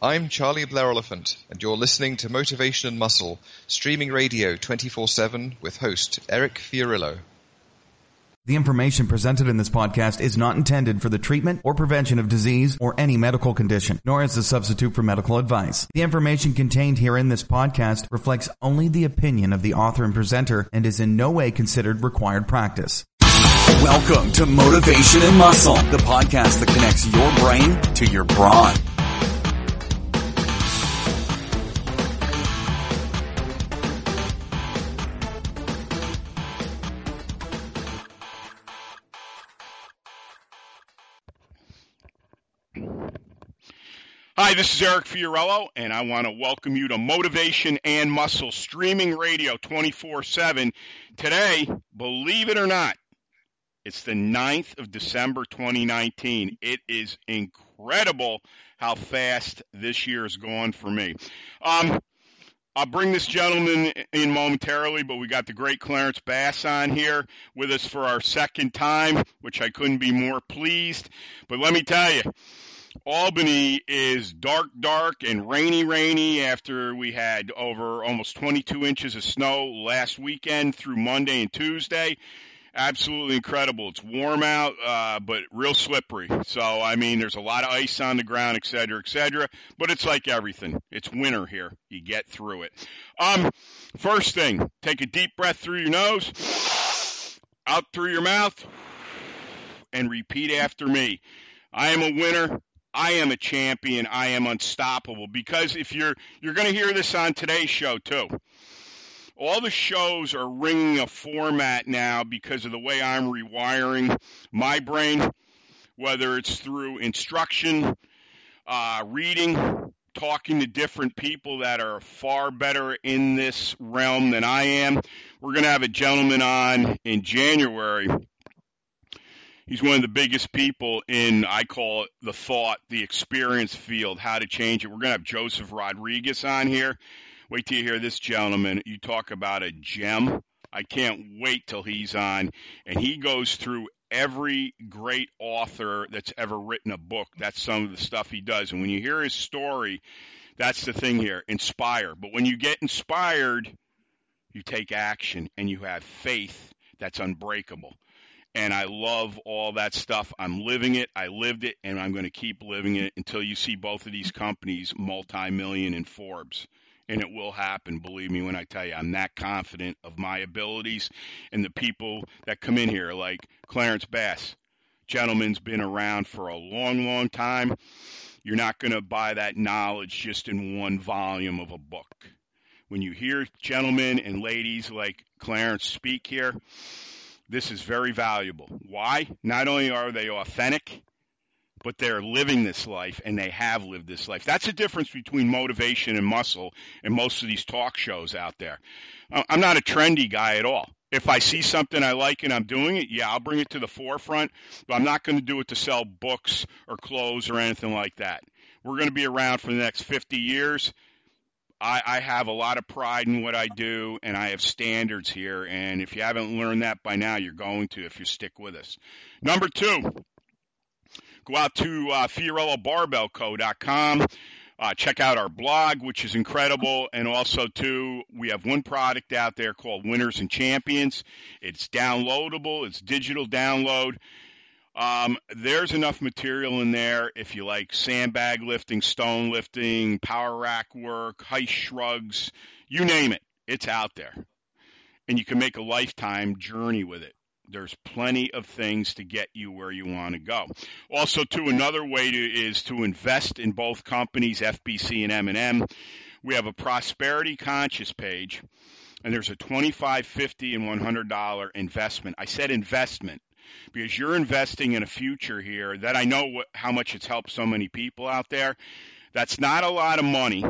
I'm Charlie Blair Oliphant, and you're listening to Motivation and Muscle, streaming radio 24 7 with host Eric Fiorillo. The information presented in this podcast is not intended for the treatment or prevention of disease or any medical condition, nor as a substitute for medical advice. The information contained here in this podcast reflects only the opinion of the author and presenter and is in no way considered required practice. Welcome to Motivation and Muscle, the podcast that connects your brain to your brawn. Hi, this is Eric Fiorillo, and I want to welcome you to Motivation and Muscle streaming radio 24 7. Today, believe it or not, it's the 9th of December 2019. It is incredible how fast this year has gone for me. Um, I'll bring this gentleman in momentarily, but we got the great Clarence Bass on here with us for our second time, which I couldn't be more pleased. But let me tell you, Albany is dark, dark and rainy, rainy after we had over almost 22 inches of snow last weekend through Monday and Tuesday. Absolutely incredible. It's warm out, uh, but real slippery. So, I mean, there's a lot of ice on the ground, et cetera, et cetera. But it's like everything. It's winter here. You get through it. Um, first thing, take a deep breath through your nose, out through your mouth, and repeat after me. I am a winner. I am a champion. I am unstoppable. Because if you're you're going to hear this on today's show too. All the shows are ringing a format now because of the way I'm rewiring my brain, whether it's through instruction, uh, reading, talking to different people that are far better in this realm than I am. We're going to have a gentleman on in January he's one of the biggest people in I call it the thought, the experience field, how to change it. We're gonna have Joseph Rodriguez on here. Wait till you hear this gentleman. You talk about a gem. I can't wait till he's on and he goes through every great author that's ever written a book. That's some of the stuff he does. And when you hear his story, that's the thing here. Inspire. But when you get inspired, you take action and you have faith that's unbreakable and I love all that stuff. I'm living it. I lived it, and I'm going to keep living it until you see both of these companies multi-million in Forbes. And it will happen, believe me when I tell you. I'm that confident of my abilities and the people that come in here, like Clarence Bass. Gentleman's been around for a long, long time. You're not going to buy that knowledge just in one volume of a book. When you hear gentlemen and ladies like Clarence speak here, this is very valuable. Why? Not only are they authentic, but they're living this life and they have lived this life. That's the difference between motivation and muscle and most of these talk shows out there. Uh, I'm not a trendy guy at all. If I see something I like and I'm doing it, yeah, I'll bring it to the forefront, but I'm not going to do it to sell books or clothes or anything like that. We're going to be around for the next 50 years I, I have a lot of pride in what I do, and I have standards here. And if you haven't learned that by now, you're going to if you stick with us. Number two, go out to uh, FiorilloBarbellCo.com. Uh, check out our blog, which is incredible. And also, too, we have one product out there called Winners and Champions. It's downloadable, it's digital download. Um, there's enough material in there if you like sandbag lifting, stone lifting, power rack work, Hise shrugs, you name it. It's out there. And you can make a lifetime journey with it. There's plenty of things to get you where you want to go. Also, too, another way to, is to invest in both companies, FBC and M&M. We have a prosperity conscious page, and there's a $25, $50, and $100 investment. I said investment because you're investing in a future here that I know what, how much it's helped so many people out there. That's not a lot of money,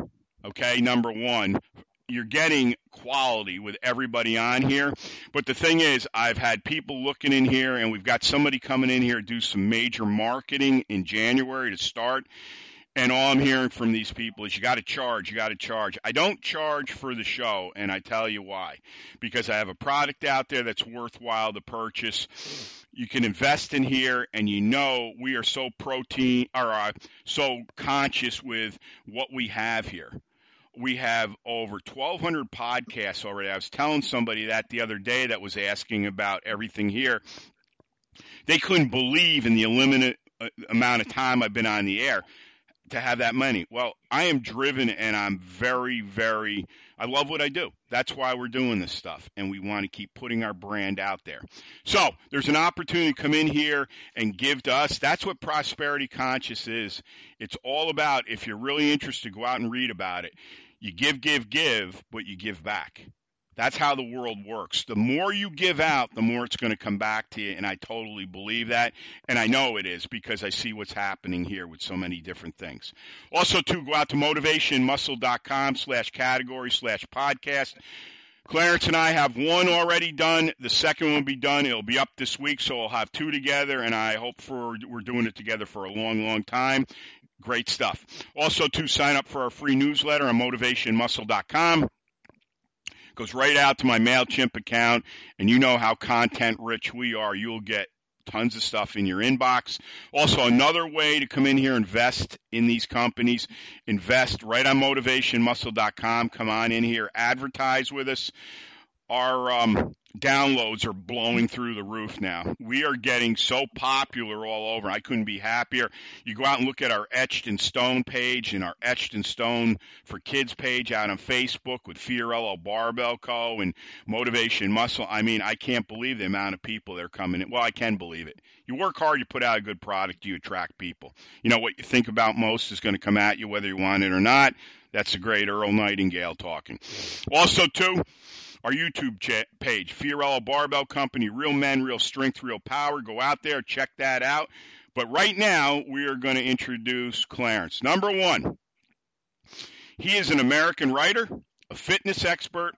okay? Number one, you're getting quality with everybody on here. But the thing is, I've had people looking in here, and we've got somebody coming in here to do some major marketing in January to start. And all I'm hearing from these people is you got to charge, you got to charge. I don't charge for the show, and I tell you why. Because I have a product out there that's worthwhile to purchase. You can invest in here, and you know we are so protein or uh, so conscious with what we have here we have over 1,200 podcasts already. I was telling somebody that the other day that was asking about everything here. They couldn't believe in the limited uh, amount of time I've been on the air to have that money. Well, I am driven and I'm very, very, I love what I do. That's why we're doing this stuff. And we want to keep putting our brand out there. So there's an opportunity to come in here and give to us. That's what prosperity conscious is. It's all about, if you're really interested, go out and read about it. You give, give, give, but you give back. That's how the world works. The more you give out, the more it's going to come back to you. And I totally believe that. And I know it is because I see what's happening here with so many different things. Also, to go out to motivationmuscle.com slash category slash podcast. Clarence and I have one already done. The second one will be done. It'll be up this week, so we'll have two together, and I hope for we're doing it together for a long, long time. Great stuff. Also, to sign up for our free newsletter on motivationmuscle.com goes right out to my MailChimp account, and you know how content rich we are. You'll get tons of stuff in your inbox. Also, another way to come in here, invest in these companies, invest right on motivationmuscle.com. Come on in here, advertise with us. Our um, downloads are blowing through the roof now. We are getting so popular all over. I couldn't be happier. You go out and look at our Etched in Stone page and our Etched in Stone for Kids page out on Facebook with Fiorillo Barbell Co. and Motivation Muscle. I mean, I can't believe the amount of people that are coming in. Well, I can believe it. You work hard, you put out a good product, you attract people. You know, what you think about most is going to come at you whether you want it or not. That's a great Earl Nightingale talking. Also, too, our YouTube page, Fiorillo Barbell Company, Real Men, Real Strength, Real Power. Go out there, check that out. But right now, we are going to introduce Clarence. Number one, he is an American writer, a fitness expert,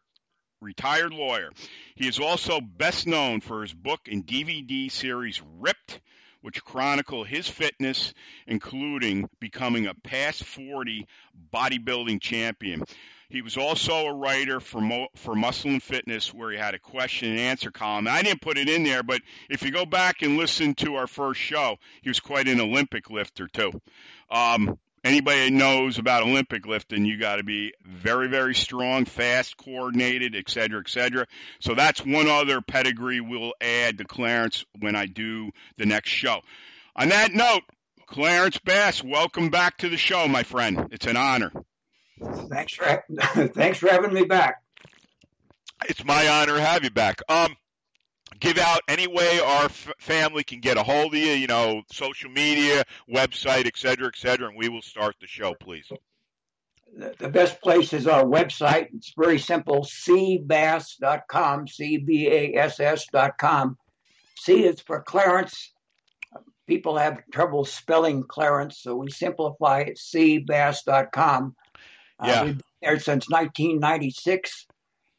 retired lawyer. He is also best known for his book and DVD series Ripped, which chronicle his fitness, including becoming a past 40 bodybuilding champion. He was also a writer for Mo, for Muscle and Fitness, where he had a question and answer column. I didn't put it in there, but if you go back and listen to our first show, he was quite an Olympic lifter too. Um, anybody that knows about Olympic lifting, you got to be very, very strong, fast, coordinated, et cetera, et cetera. So that's one other pedigree we'll add to Clarence when I do the next show. On that note, Clarence Bass, welcome back to the show, my friend. It's an honor. Thanks for thanks for having me back. It's my honor to have you back. Um, give out any way our f- family can get a hold of you. You know, social media, website, et cetera, et cetera, and we will start the show, please. The, the best place is our website. It's very simple: cbass.com, c b a s s.com. C is for Clarence. People have trouble spelling Clarence, so we simplify it: cbass.com. Uh, yeah. Uh, we've been there since 1996.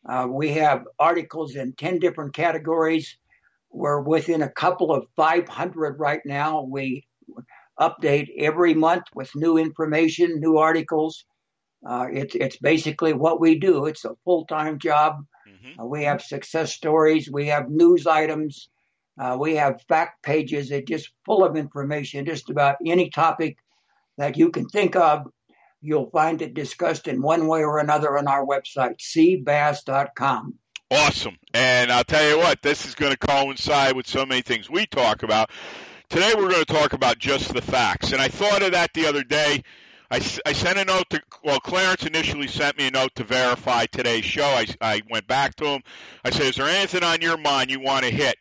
Uh, we have articles in 10 different categories. We're within a couple of 500 right now. We update every month with new information, new articles. Uh, it's it's basically what we do. It's a full time job. Mm-hmm. Uh, we have success stories. We have news items. Uh, we have fact pages that just full of information, just about any topic that you can think of. You'll find it discussed in one way or another on our website, cbass.com. Awesome. And I'll tell you what, this is going to coincide with so many things we talk about. Today we're going to talk about just the facts. And I thought of that the other day. I, I sent a note to, well, Clarence initially sent me a note to verify today's show. I, I went back to him. I said, Is there anything on your mind you want to hit?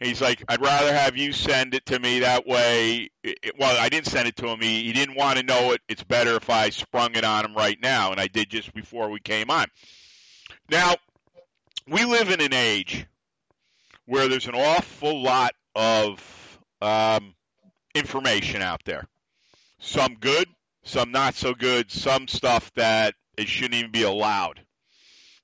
He's like, I'd rather have you send it to me that way. It, well, I didn't send it to him. He, he didn't want to know it. It's better if I sprung it on him right now, and I did just before we came on. Now, we live in an age where there's an awful lot of um, information out there. Some good, some not so good, some stuff that it shouldn't even be allowed.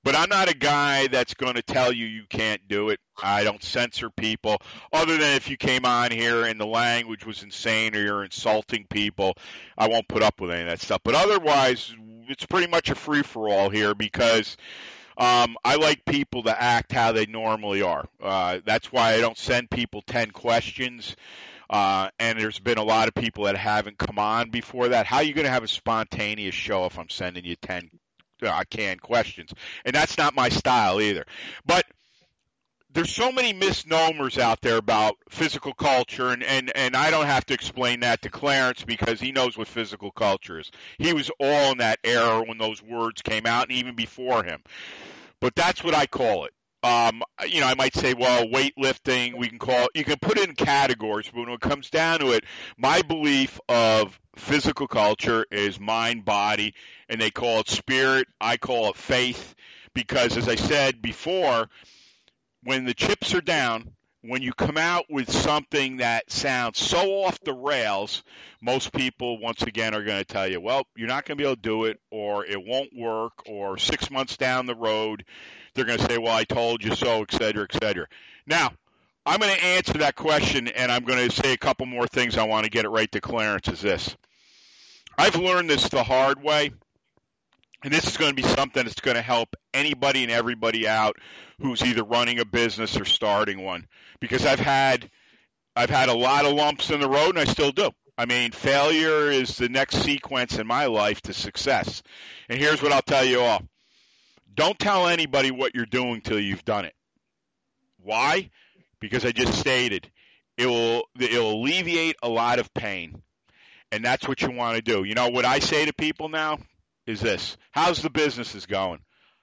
But I'm not a guy that's going to tell you you can't do it. I don't censor people, other than if you came on here and the language was insane or you're insulting people. I won't put up with any of that stuff. But otherwise, it's pretty much a free for all here because um, I like people to act how they normally are. Uh, that's why I don't send people 10 questions. Uh, and there's been a lot of people that haven't come on before that. How are you going to have a spontaneous show if I'm sending you 10 uh, canned questions? And that's not my style either. But there's so many misnomers out there about physical culture, and, and, and I don't have to explain that to Clarence because he knows what physical culture is. He was all in that era when those words came out, and even before him. But that's what I call it um, you know, I might say, well, weightlifting, we can call you can put it in categories, but when it comes down to it, my belief of physical culture is mind, body, and they call it spirit. I call it faith because, as I said before, when the chips are down, when you come out with something that sounds so off the rails, most people, once again, are going to tell you, well, you're not going to be able to do it, or it won't work, or six months down the road, they're going to say, well, I told you so, et cetera, et cetera. Now, I'm going to answer that question, and I'm going to say a couple more things. I want to get it right to Clarence. Is this? I've learned this the hard way, and this is going to be something that's going to help anybody and everybody out who's either running a business or starting one. Because I've had I've had a lot of lumps in the road, and I still do. I mean, failure is the next sequence in my life to success. And here's what I'll tell you all don't tell anybody what you're doing till you've done it. Why? Because I just stated it will it will alleviate a lot of pain. And that's what you want to do. You know what I say to people now is this. How's the businesses going?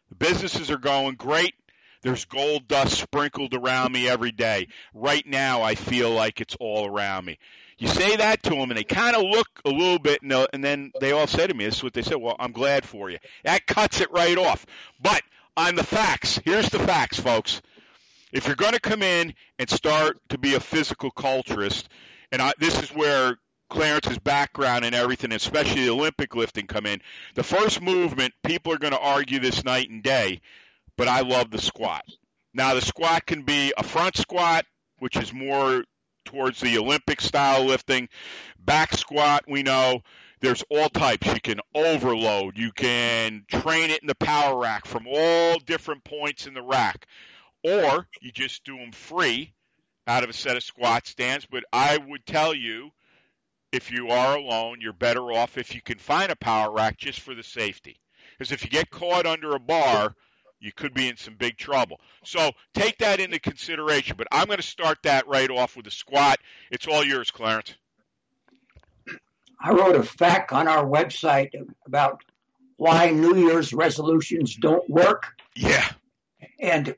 The businesses are going great. There's gold dust sprinkled around me every day. Right now I feel like it's all around me. You say that to them, and they kind of look a little bit, and, and then they all say to me, "This is what they said." Well, I'm glad for you. That cuts it right off. But on the facts, here's the facts, folks. If you're going to come in and start to be a physical culturist, and I, this is where Clarence's background and everything, especially the Olympic lifting, come in. The first movement, people are going to argue this night and day, but I love the squat. Now, the squat can be a front squat, which is more towards the Olympic style lifting. Back squat, we know there's all types. You can overload. You can train it in the power rack from all different points in the rack. Or you just do them free out of a set of squat stands. But I would tell you, if you are alone, you're better off if you can find a power rack just for the safety. Because if you get caught under a bar, you could be in some big trouble. So take that into consideration. But I'm going to start that right off with a squat. It's all yours, Clarence. I wrote a fact on our website about why New Year's resolutions don't work. Yeah. And of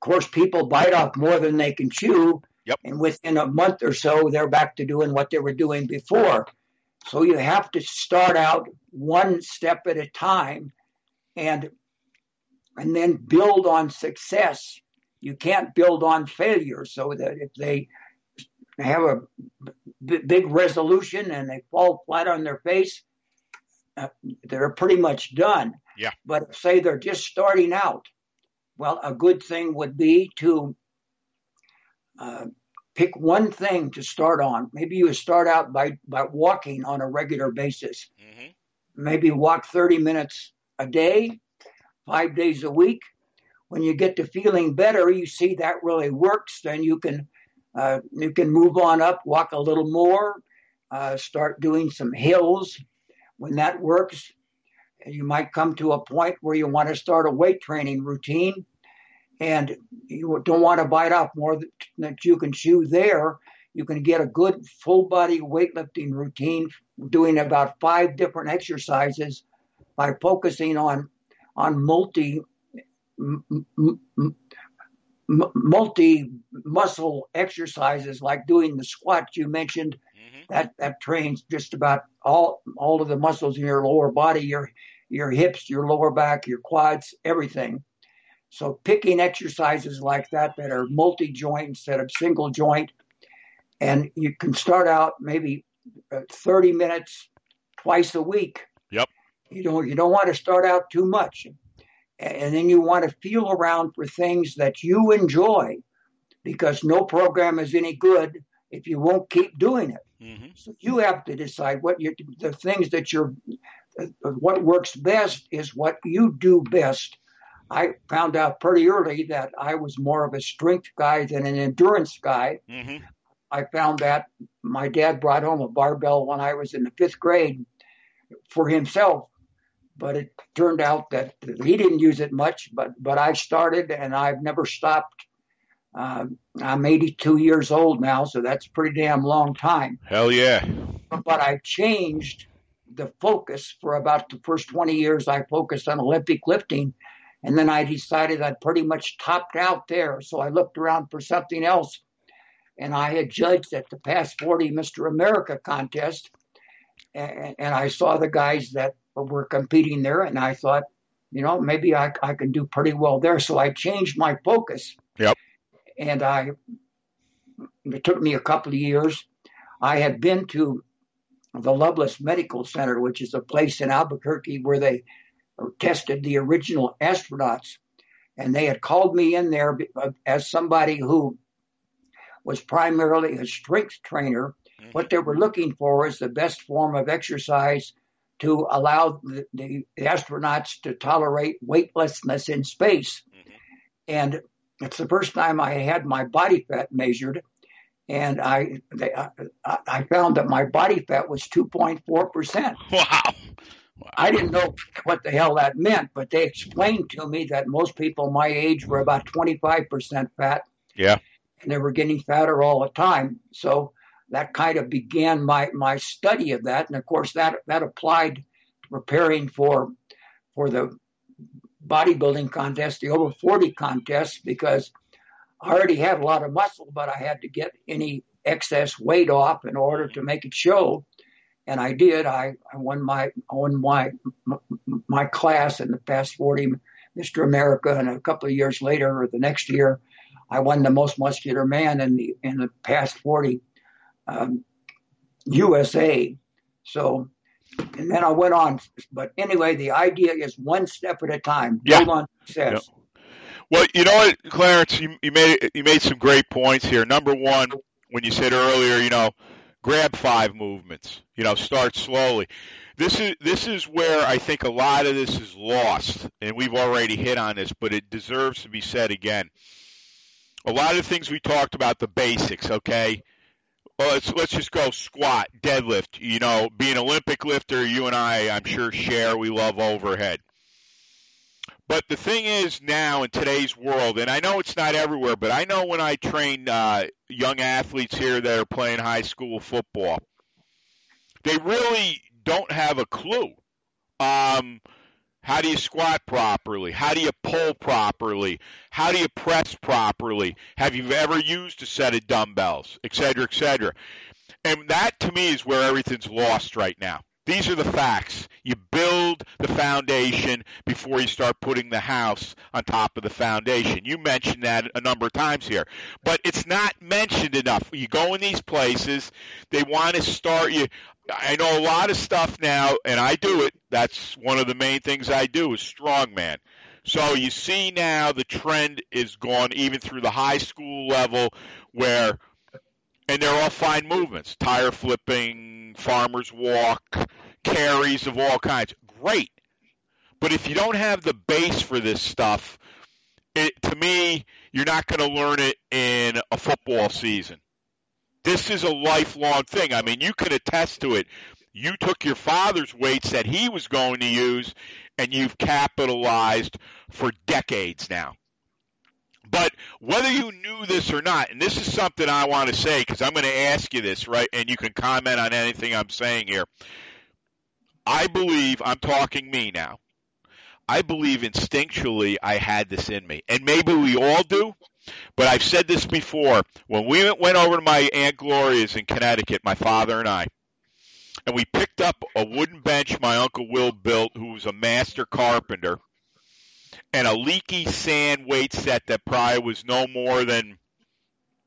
course, people bite off more than they can chew. Yep. And within a month or so, they're back to doing what they were doing before. So you have to start out one step at a time. And and then build on success. You can't build on failure. So that if they have a b- big resolution and they fall flat on their face, uh, they're pretty much done. Yeah. But say they're just starting out, well, a good thing would be to uh, pick one thing to start on. Maybe you start out by, by walking on a regular basis. Mm-hmm. Maybe walk 30 minutes a day five days a week. When you get to feeling better, you see that really works. Then you can uh, you can move on up, walk a little more, uh, start doing some hills. When that works, you might come to a point where you want to start a weight training routine, and you don't want to bite off more than you can chew there. You can get a good full body weightlifting routine doing about five different exercises by focusing on on multi multi muscle exercises like doing the squat you mentioned mm-hmm. that that trains just about all all of the muscles in your lower body your your hips your lower back your quads everything so picking exercises like that that are multi joint instead of single joint and you can start out maybe uh, 30 minutes twice a week Yep. You don't you don't want to start out too much. and then you want to feel around for things that you enjoy because no program is any good if you won't keep doing it. Mm-hmm. So you have to decide what you the things that you're what works best is what you do best. I found out pretty early that I was more of a strength guy than an endurance guy. Mm-hmm. I found that my dad brought home a barbell when I was in the fifth grade for himself, but it turned out that he didn't use it much. But but I started and I've never stopped. Uh, I'm 82 years old now, so that's a pretty damn long time. Hell yeah! But I changed the focus for about the first 20 years. I focused on Olympic lifting, and then I decided I'd pretty much topped out there. So I looked around for something else and I had judged at the past 40 Mr. America contest, and, and, I saw the guys that were competing there, and I thought, you know, maybe I, I can do pretty well there. So I changed my focus. Yep. And I, it took me a couple of years. I had been to the Lovelace Medical Center, which is a place in Albuquerque where they tested the original astronauts. And they had called me in there as somebody who was primarily a strength trainer. Mm-hmm. What they were looking for is the best form of exercise to allow the, the astronauts to tolerate weightlessness in space. Mm-hmm. And it's the first time I had my body fat measured, and I they, I, I found that my body fat was 2.4 percent. Wow. I didn't know what the hell that meant, but they explained to me that most people my age were about 25 percent fat. Yeah and they were getting fatter all the time. So that kind of began my my study of that, and of course that that applied to preparing for for the bodybuilding contest, the over 40 contest, because I already had a lot of muscle, but I had to get any excess weight off in order to make it show. And I did. I, I won my won my my class in the past 40 Mr. America, and a couple of years later, or the next year, I won the most muscular man in the in the past 40 um, USA. So, and then I went on. But anyway, the idea is one step at a time. Yeah. Build on success. Yeah. Well, you know what, Clarence, you, you made you made some great points here. Number one, when you said earlier, you know, grab five movements. You know, start slowly. This is this is where I think a lot of this is lost, and we've already hit on this, but it deserves to be said again a lot of things we talked about the basics, okay? Well, let's let's just go squat, deadlift. You know, being an Olympic lifter, you and I, I'm sure, share. We love overhead. But the thing is now in today's world, and I know it's not everywhere, but I know when I train uh, young athletes here that are playing high school football, they really don't have a clue. Um, how do you squat properly? How do you pull properly? How do you press properly? Have you ever used a set of dumbbells, et cetera, et cetera? And that to me is where everything's lost right now. These are the facts. You build the foundation before you start putting the house on top of the foundation. You mentioned that a number of times here, but it's not mentioned enough. You go in these places, they want to start you. I know a lot of stuff now, and I do it. That's one of the main things I do is strongman. So you see now the trend is gone even through the high school level where, and they're all fine movements, tire flipping, farmer's walk, carries of all kinds. Great. But if you don't have the base for this stuff, it, to me, you're not going to learn it in a football season. This is a lifelong thing. I mean, you can attest to it. You took your father's weights that he was going to use, and you've capitalized for decades now. But whether you knew this or not, and this is something I want to say because I'm going to ask you this, right? And you can comment on anything I'm saying here. I believe, I'm talking me now. I believe instinctually I had this in me. And maybe we all do, but I've said this before. When we went over to my Aunt Gloria's in Connecticut, my father and I, and we picked up a wooden bench my Uncle Will built, who was a master carpenter, and a leaky sand weight set that probably was no more than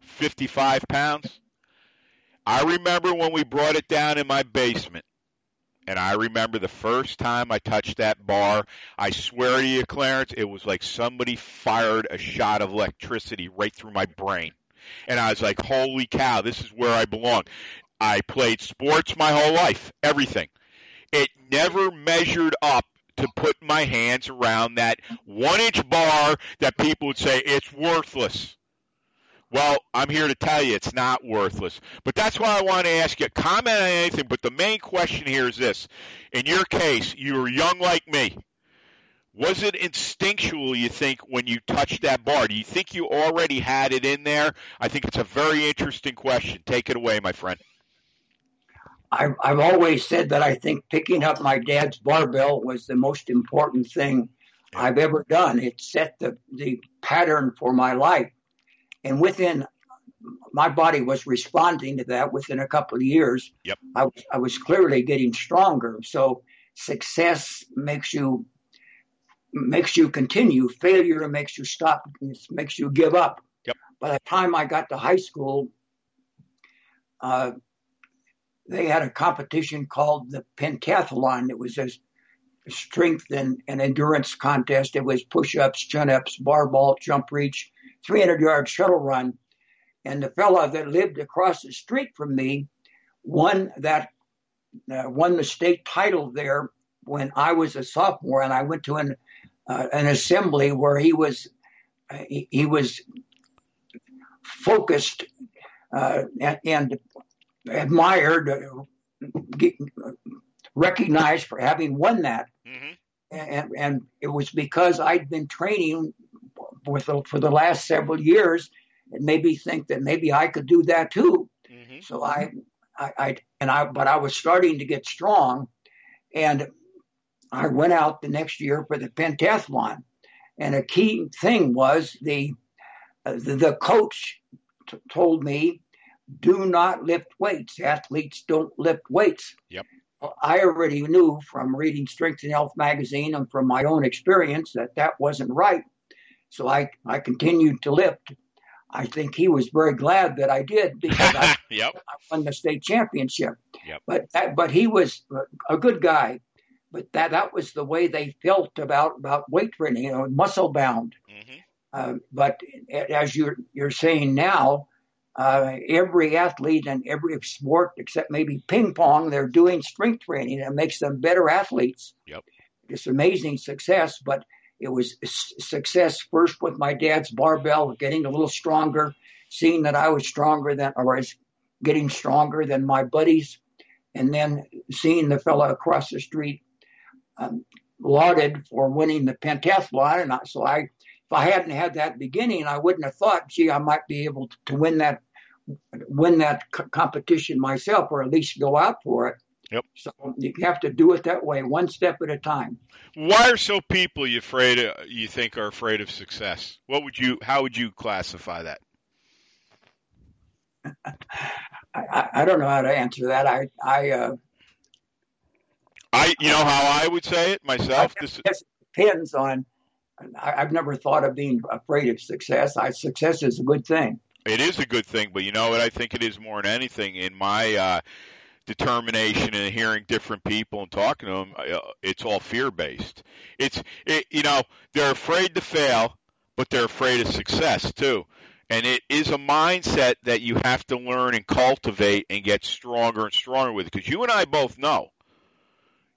55 pounds. I remember when we brought it down in my basement, And I remember the first time I touched that bar, I swear to you, Clarence, it was like somebody fired a shot of electricity right through my brain. And I was like, holy cow, this is where I belong. I played sports my whole life, everything. It never measured up to put my hands around that one inch bar that people would say it's worthless. Well, I'm here to tell you it's not worthless. But that's why I want to ask you comment on anything. But the main question here is this. In your case, you were young like me. Was it instinctual, you think, when you touched that bar? Do you think you already had it in there? I think it's a very interesting question. Take it away, my friend. I've, I've always said that I think picking up my dad's barbell was the most important thing I've ever done. It set the, the pattern for my life. And within my body was responding to that within a couple of years. Yep. I, was, I was clearly getting stronger. So success makes you makes you continue. Failure makes you stop. Makes you give up. Yep. By the time I got to high school, uh, they had a competition called the pentathlon. It was a strength and, and endurance contest. It was push-ups, chin-ups, barbell, jump reach, 300-yard shuttle run. And the fellow that lived across the street from me won that uh, won the state title there when I was a sophomore, and I went to an uh, an assembly where he was uh, he, he, was focused uh, and, and, admired, uh, recognized for having won that. Mm-hmm. And, and it was because I'd been training with, for the last several years. It made me think that maybe I could do that too. Mm-hmm. So I, I, I, and I, but I was starting to get strong, and I went out the next year for the pentathlon. And a key thing was the, uh, the, the, coach t- told me do not lift weights. Athletes don't lift weights. Yep. I already knew from reading Strength and Health magazine and from my own experience that that wasn't right. So I, I continued to lift. I think he was very glad that I did because I, yep. I won the state championship. Yep. But that, but he was a good guy. But that that was the way they felt about about weight training, you know, muscle bound. Mm-hmm. Uh, but as you're you're saying now, uh, every athlete and every sport except maybe ping pong, they're doing strength training. It makes them better athletes. Yep. It's amazing success, but it was success first with my dad's barbell, getting a little stronger, seeing that I was stronger than, or was getting stronger than my buddies, and then seeing the fellow across the street um, lauded for winning the pentathlon. And I, so I, if I hadn't had that beginning, I wouldn't have thought, gee, I might be able to, to win that, win that c- competition myself, or at least go out for it. Yep. So you have to do it that way, one step at a time. Why are so people you afraid of, you think are afraid of success? What would you how would you classify that? I, I don't know how to answer that. I I uh, I you know how I would say it myself. I This it depends on. I, I've never thought of being afraid of success. I success is a good thing. it is a good thing, but you know what I think it is more than anything in my uh, determination and hearing different people and talking to them. Uh, it's all fear based. It's it, you know they're afraid to fail, but they're afraid of success too. And it is a mindset that you have to learn and cultivate and get stronger and stronger with. Because you and I both know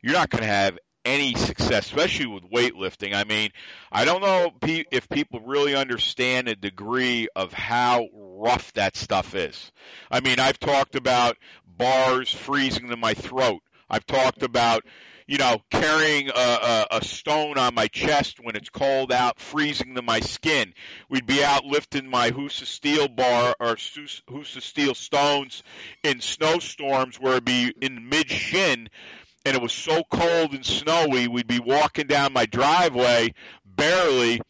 you're not going to have any success, especially with weightlifting. I mean, I don't know if people really understand the degree of how rough that stuff is. I mean, I've talked about bars freezing to my throat. I've talked about, you know, carrying a, a, a stone on my chest when it's cold out, freezing to my skin. We'd be out lifting my Husa steel bar or Husa steel stones in snowstorms where it'd be in mid shin and it was so cold and snowy, we'd be walking down my driveway barely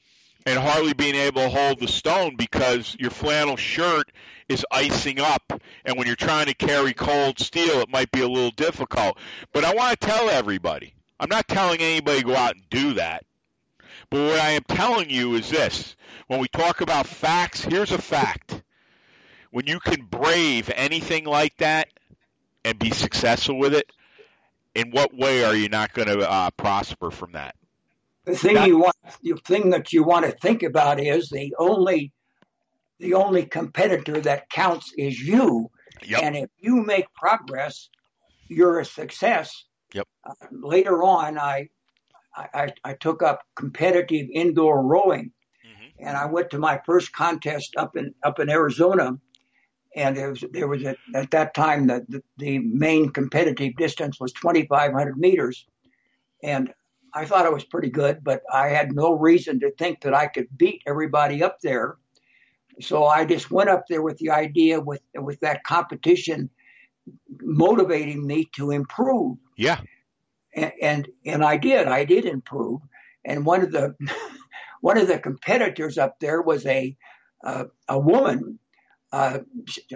and hardly being able to hold the stone because your flannel shirt is icing up. And when you're trying to carry cold steel, it might be a little difficult. But I want to tell everybody I'm not telling anybody to go out and do that. But what I am telling you is this when we talk about facts, here's a fact. When you can brave anything like that and be successful with it, in what way are you not going to uh, prosper from that? The thing you want, the thing that you want to think about is the only, the only competitor that counts is you. Yep. And if you make progress, you're a success. Yep. Uh, later on, I, I, I took up competitive indoor rowing, Mm-hmm. and I went to my first contest up in up in Arizona, and there was there was a, at that time the, the the main competitive distance was 2,500 meters, and I thought I was pretty good, but I had no reason to think that I could beat everybody up there. So I just went up there with the idea with with that competition motivating me to improve Yeah. and, and and I did. I did improve. And one of the one of the competitors up there was a uh, a woman. Uh,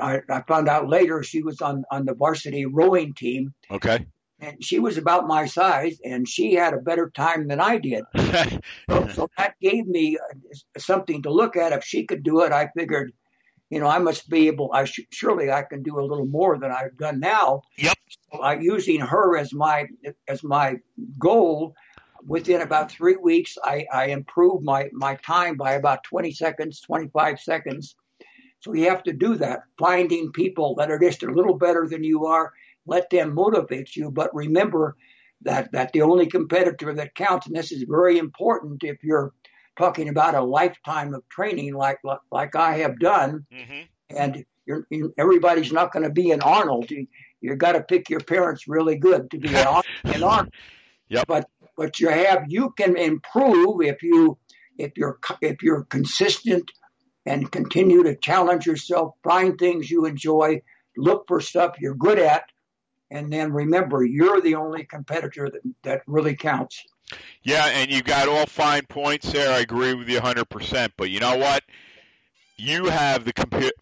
I, I found out later she was on on the varsity rowing team, Okay. And she was about my size, and she had a better time than I did. So, so that gave me uh, something to look at. If she could do it, I figured, you know, I must be able. I sh- surely I can do a little more than I've done now. Yep. So I using her as my as my goal. Within about three weeks, I, I improved my my time by about 20 seconds, 25 seconds. So you have to do that. Finding people that are just a little better than you are, let them motivate you. But remember that that the only competitor that counts, and this is very important if you're talking about a lifetime of training like like, I have done, hmm and you're, you, everybody's not going to be an Arnold. You you got to pick your parents really good to be an, an Arnold. Yep. But but you have you can improve if you if you're if you're consistent and continue to challenge yourself, find things you enjoy, look for stuff you're good at, and then remember you're the only competitor that, that really counts. Yeah, and you got all fine points there. I agree with you 100%. But you know what? You have the comp-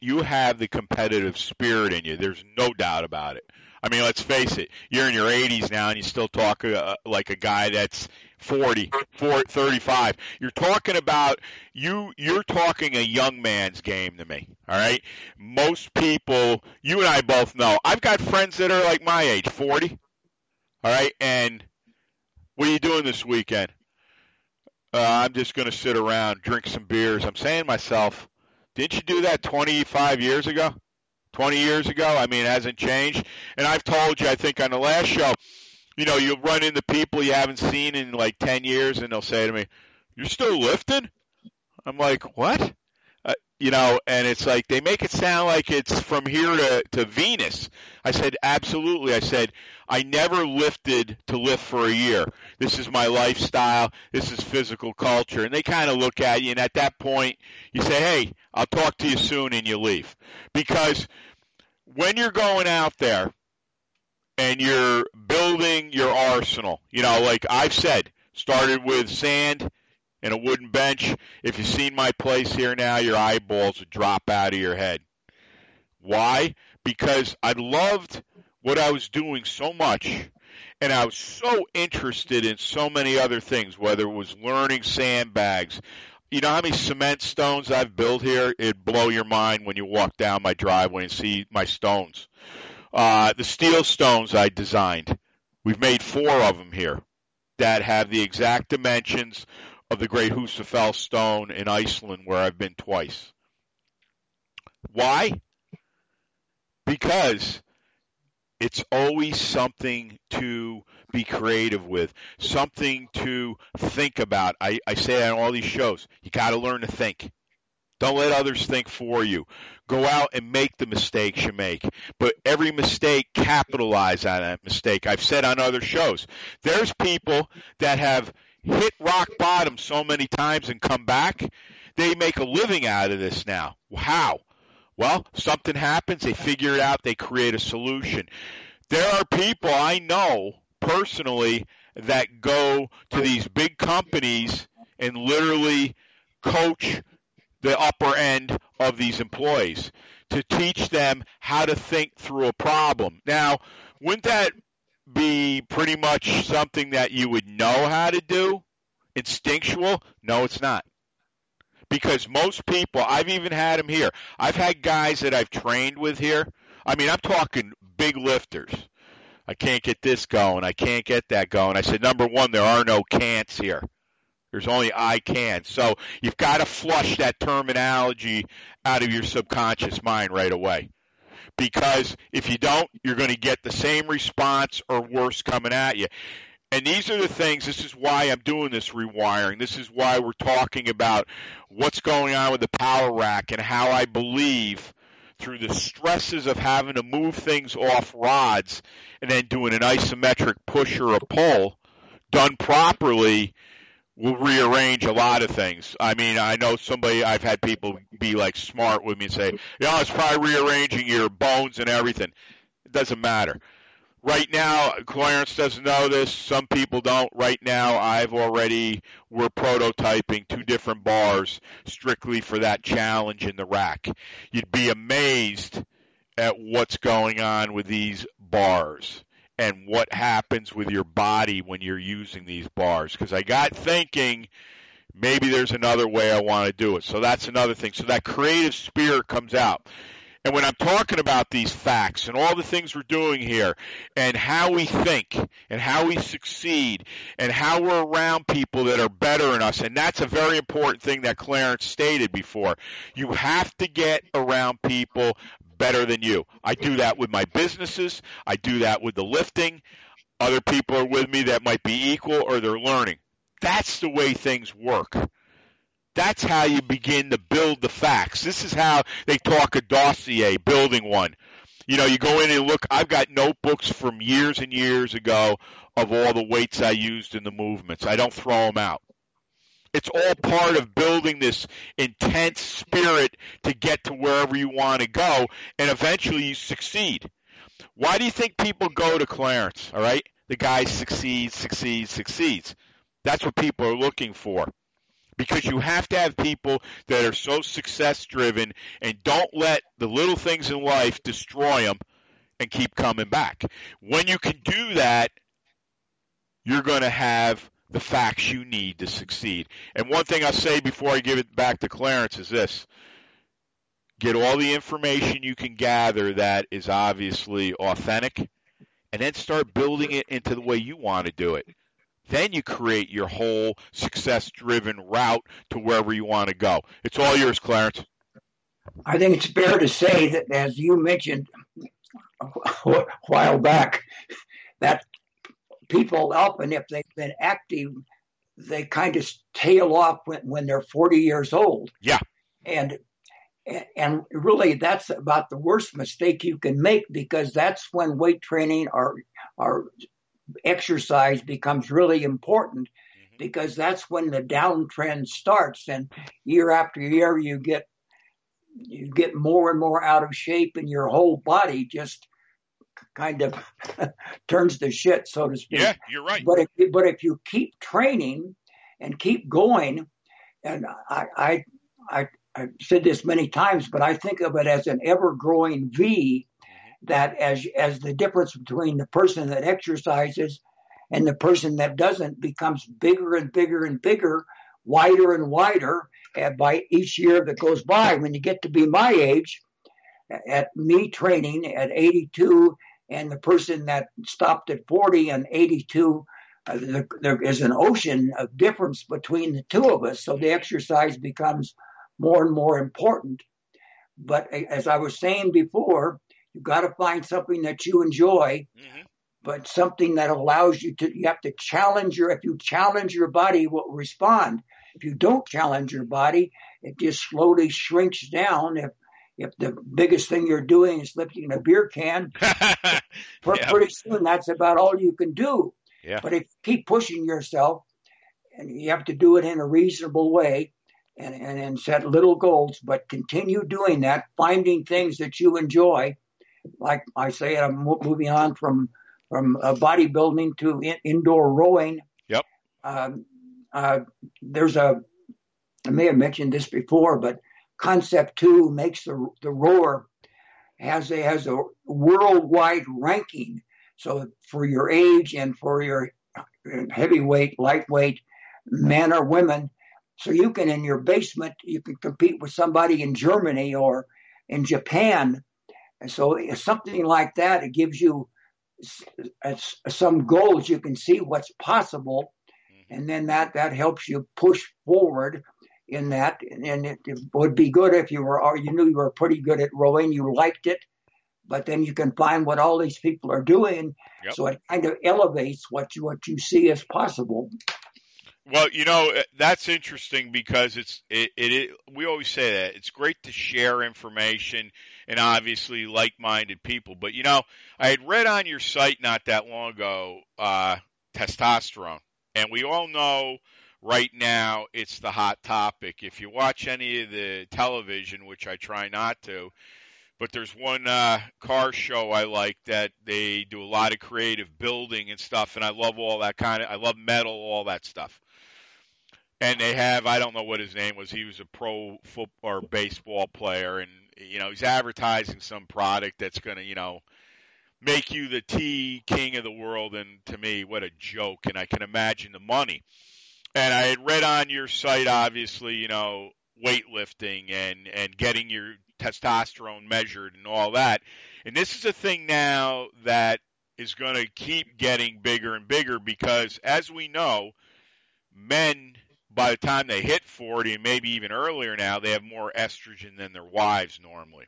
you have the competitive spirit in you. There's no doubt about it. I mean, let's face it. You're in your 80s now, and you still talk uh, like a guy that's 40, 40, 35. You're talking about you. You're talking a young man's game to me. All right. Most people, you and I both know. I've got friends that are like my age, 40. All right, and what are you doing this weekend? Uh, I'm just going to sit around, drink some beers. I'm saying to myself, didn't you do that 25 years ago? 20 years ago? I mean, it hasn't changed. And I've told you, I think on the last show, you know, you'll run into people you haven't seen in like 10 years, and they'll say to me, You're still lifting? I'm like, What? Uh, you know, and it's like they make it sound like it's from here to, to Venus. I said, Absolutely. I said, I never lifted to lift for a year. This is my lifestyle. This is physical culture. And they kind of look at you, and at that point, you say, Hey, I'll talk to you soon, and you leave. Because when you're going out there and you're building your arsenal, you know, like I've said, started with sand and a wooden bench. If you've seen my place here now, your eyeballs would drop out of your head. Why? Because I loved what I was doing so much and I was so interested in so many other things, whether it was learning sandbags. You know how many cement stones I've built here? It'd blow your mind when you walk down my driveway and see my stones. Uh, the steel stones I designed. We've made four of them here that have the exact dimensions of the great Husafell stone in Iceland, where I've been twice. Why? Because it's always something to be creative with, something to think about. I, I say that on all these shows. You got to learn to think. Don't let others think for you. Go out and make the mistakes you make. But every mistake, capitalize on that mistake. I've said on other shows, there's people that have hit rock bottom so many times and come back. They make a living out of this now. How? Well, something happens, they figure it out, they create a solution. There are people I know personally that go to these big companies and literally coach the upper end of these employees to teach them how to think through a problem. Now, wouldn't that be pretty much something that you would know how to do? Instinctual? No, it's not. Because most people, I've even had them here. I've had guys that I've trained with here. I mean, I'm talking big lifters. I can't get this going. I can't get that going. I said, number one, there are no can'ts here. There's only I can. So you've got to flush that terminology out of your subconscious mind right away. Because if you don't, you're going to get the same response or worse coming at you. And these are the things, this is why I'm doing this rewiring. This is why we're talking about what's going on with the power rack and how I believe through the stresses of having to move things off rods and then doing an isometric push or a pull done properly will rearrange a lot of things. I mean, I know somebody, I've had people be like smart with me and say, yeah, it's probably rearranging your bones and everything. It doesn't matter right now, Clarence doesn't know this. Some people don't. Right now, I've already we're prototyping two different bars strictly for that challenge in the rack. You'd be amazed at what's going on with these bars and what happens with your body when you're using these bars. Because I got thinking maybe there's another way I want to do it. So that's another thing. So that creative spirit comes out. And when I'm talking about these facts and all the things we're doing here and how we think and how we succeed and how we're around people that are better than us, and that's a very important thing that Clarence stated before. You have to get around people better than you. I do that with my businesses. I do that with the lifting. Other people are with me that might be equal or they're learning. That's the way things work. That's how you begin to build the facts. This is how they talk a dossier, building one. You know, you go in and look. I've got notebooks from years and years ago of all the weights I used in the movements. I don't throw them out. It's all part of building this intense spirit to get to wherever you want to go, and eventually you succeed. Why do you think people go to Clarence? All right, the guy succeeds, succeeds, succeeds. That's what people are looking for because you have to have people that are so success driven and don't let the little things in life destroy them and keep coming back. When you can do that, you're going to have the facts you need to succeed. And one thing I'll say before I give it back to Clarence is this get all the information you can gather that is obviously authentic, and then start building it into the way you want to do it. Then you create your whole success driven route to wherever you want to go. It's all yours, Clarence. I think it's fair to say that, as you mentioned a while back, that people often, if they've been active, they kind of tail off when, when they're 40 years old. Yeah. And and really that's about the worst mistake you can make because that's when weight training or or exercise becomes really important mm-hmm. because that's when the downtrend starts and year after year you get you get more and more out of shape and your whole body just kind of turns to shit so to speak. Yeah you're right. But if but if you keep training and keep going and i i i I've said this many times, but I think of it as an ever growing V mm-hmm. that as as the difference between the person that exercises and the person that doesn't becomes bigger and bigger and bigger, wider and wider and by each year that goes by. When you get to be my age, at me training at 82 and the person that stopped at 40 and 82, uh, there, there is an ocean of difference between the two of us. So the exercise becomes more and more important. But as I was saying before, You've got to find something that you enjoy, mm-hmm. but something that allows you to, you have to challenge your, if you challenge your body, it will respond. If you don't challenge your body, it just slowly shrinks down. If, if the biggest thing you're doing is lifting a beer can, yeah. pretty soon that's about all you can do. Yeah. But if you keep pushing yourself, and you have to do it in a reasonable way, and, and, and set little goals, but continue doing that, finding things that you enjoy, like I say, I'm moving on from from uh, bodybuilding to in, indoor rowing. Yep. Um, uh, there's a I may have mentioned this before, but Concept Two makes the the rower has a has a worldwide ranking. So for your age and for your heavyweight, lightweight, men or women, so you can in your basement you can compete with somebody in Germany or in Japan and so something like that, it gives you some goals, you can see what's possible, mm-hmm. and then that that helps you push forward in that. And it, it would be good if you were, or you knew you were pretty good at rowing, you liked it, but then you can find what all these people are doing, yep. so it kind of elevates what you what you see as possible. Well, you know uh, that's interesting because it's it, it, it, we always say that it's great to share information and obviously like-minded people. But you know, I had read on your site not that long ago uh, testosterone, and we all know right now it's the hot topic. If you watch any of the television, which I try not to, but there's one uh, car show I like that they do a lot of creative building and stuff, and I love all that kind of. I love metal, all that stuff. And they have I don't know what his name was. He was a pro football or baseball player, and you know he's advertising some product that's to you know make you the tea king of the world. And to me, what a joke! And I can imagine the money and I had read on your site, obviously, you know, weightlifting and and getting your testosterone measured and all that. And this is a thing now that is going to keep getting bigger and bigger because, as we know, men by the time they hit 40 and maybe even earlier now, they have more estrogen than their wives normally,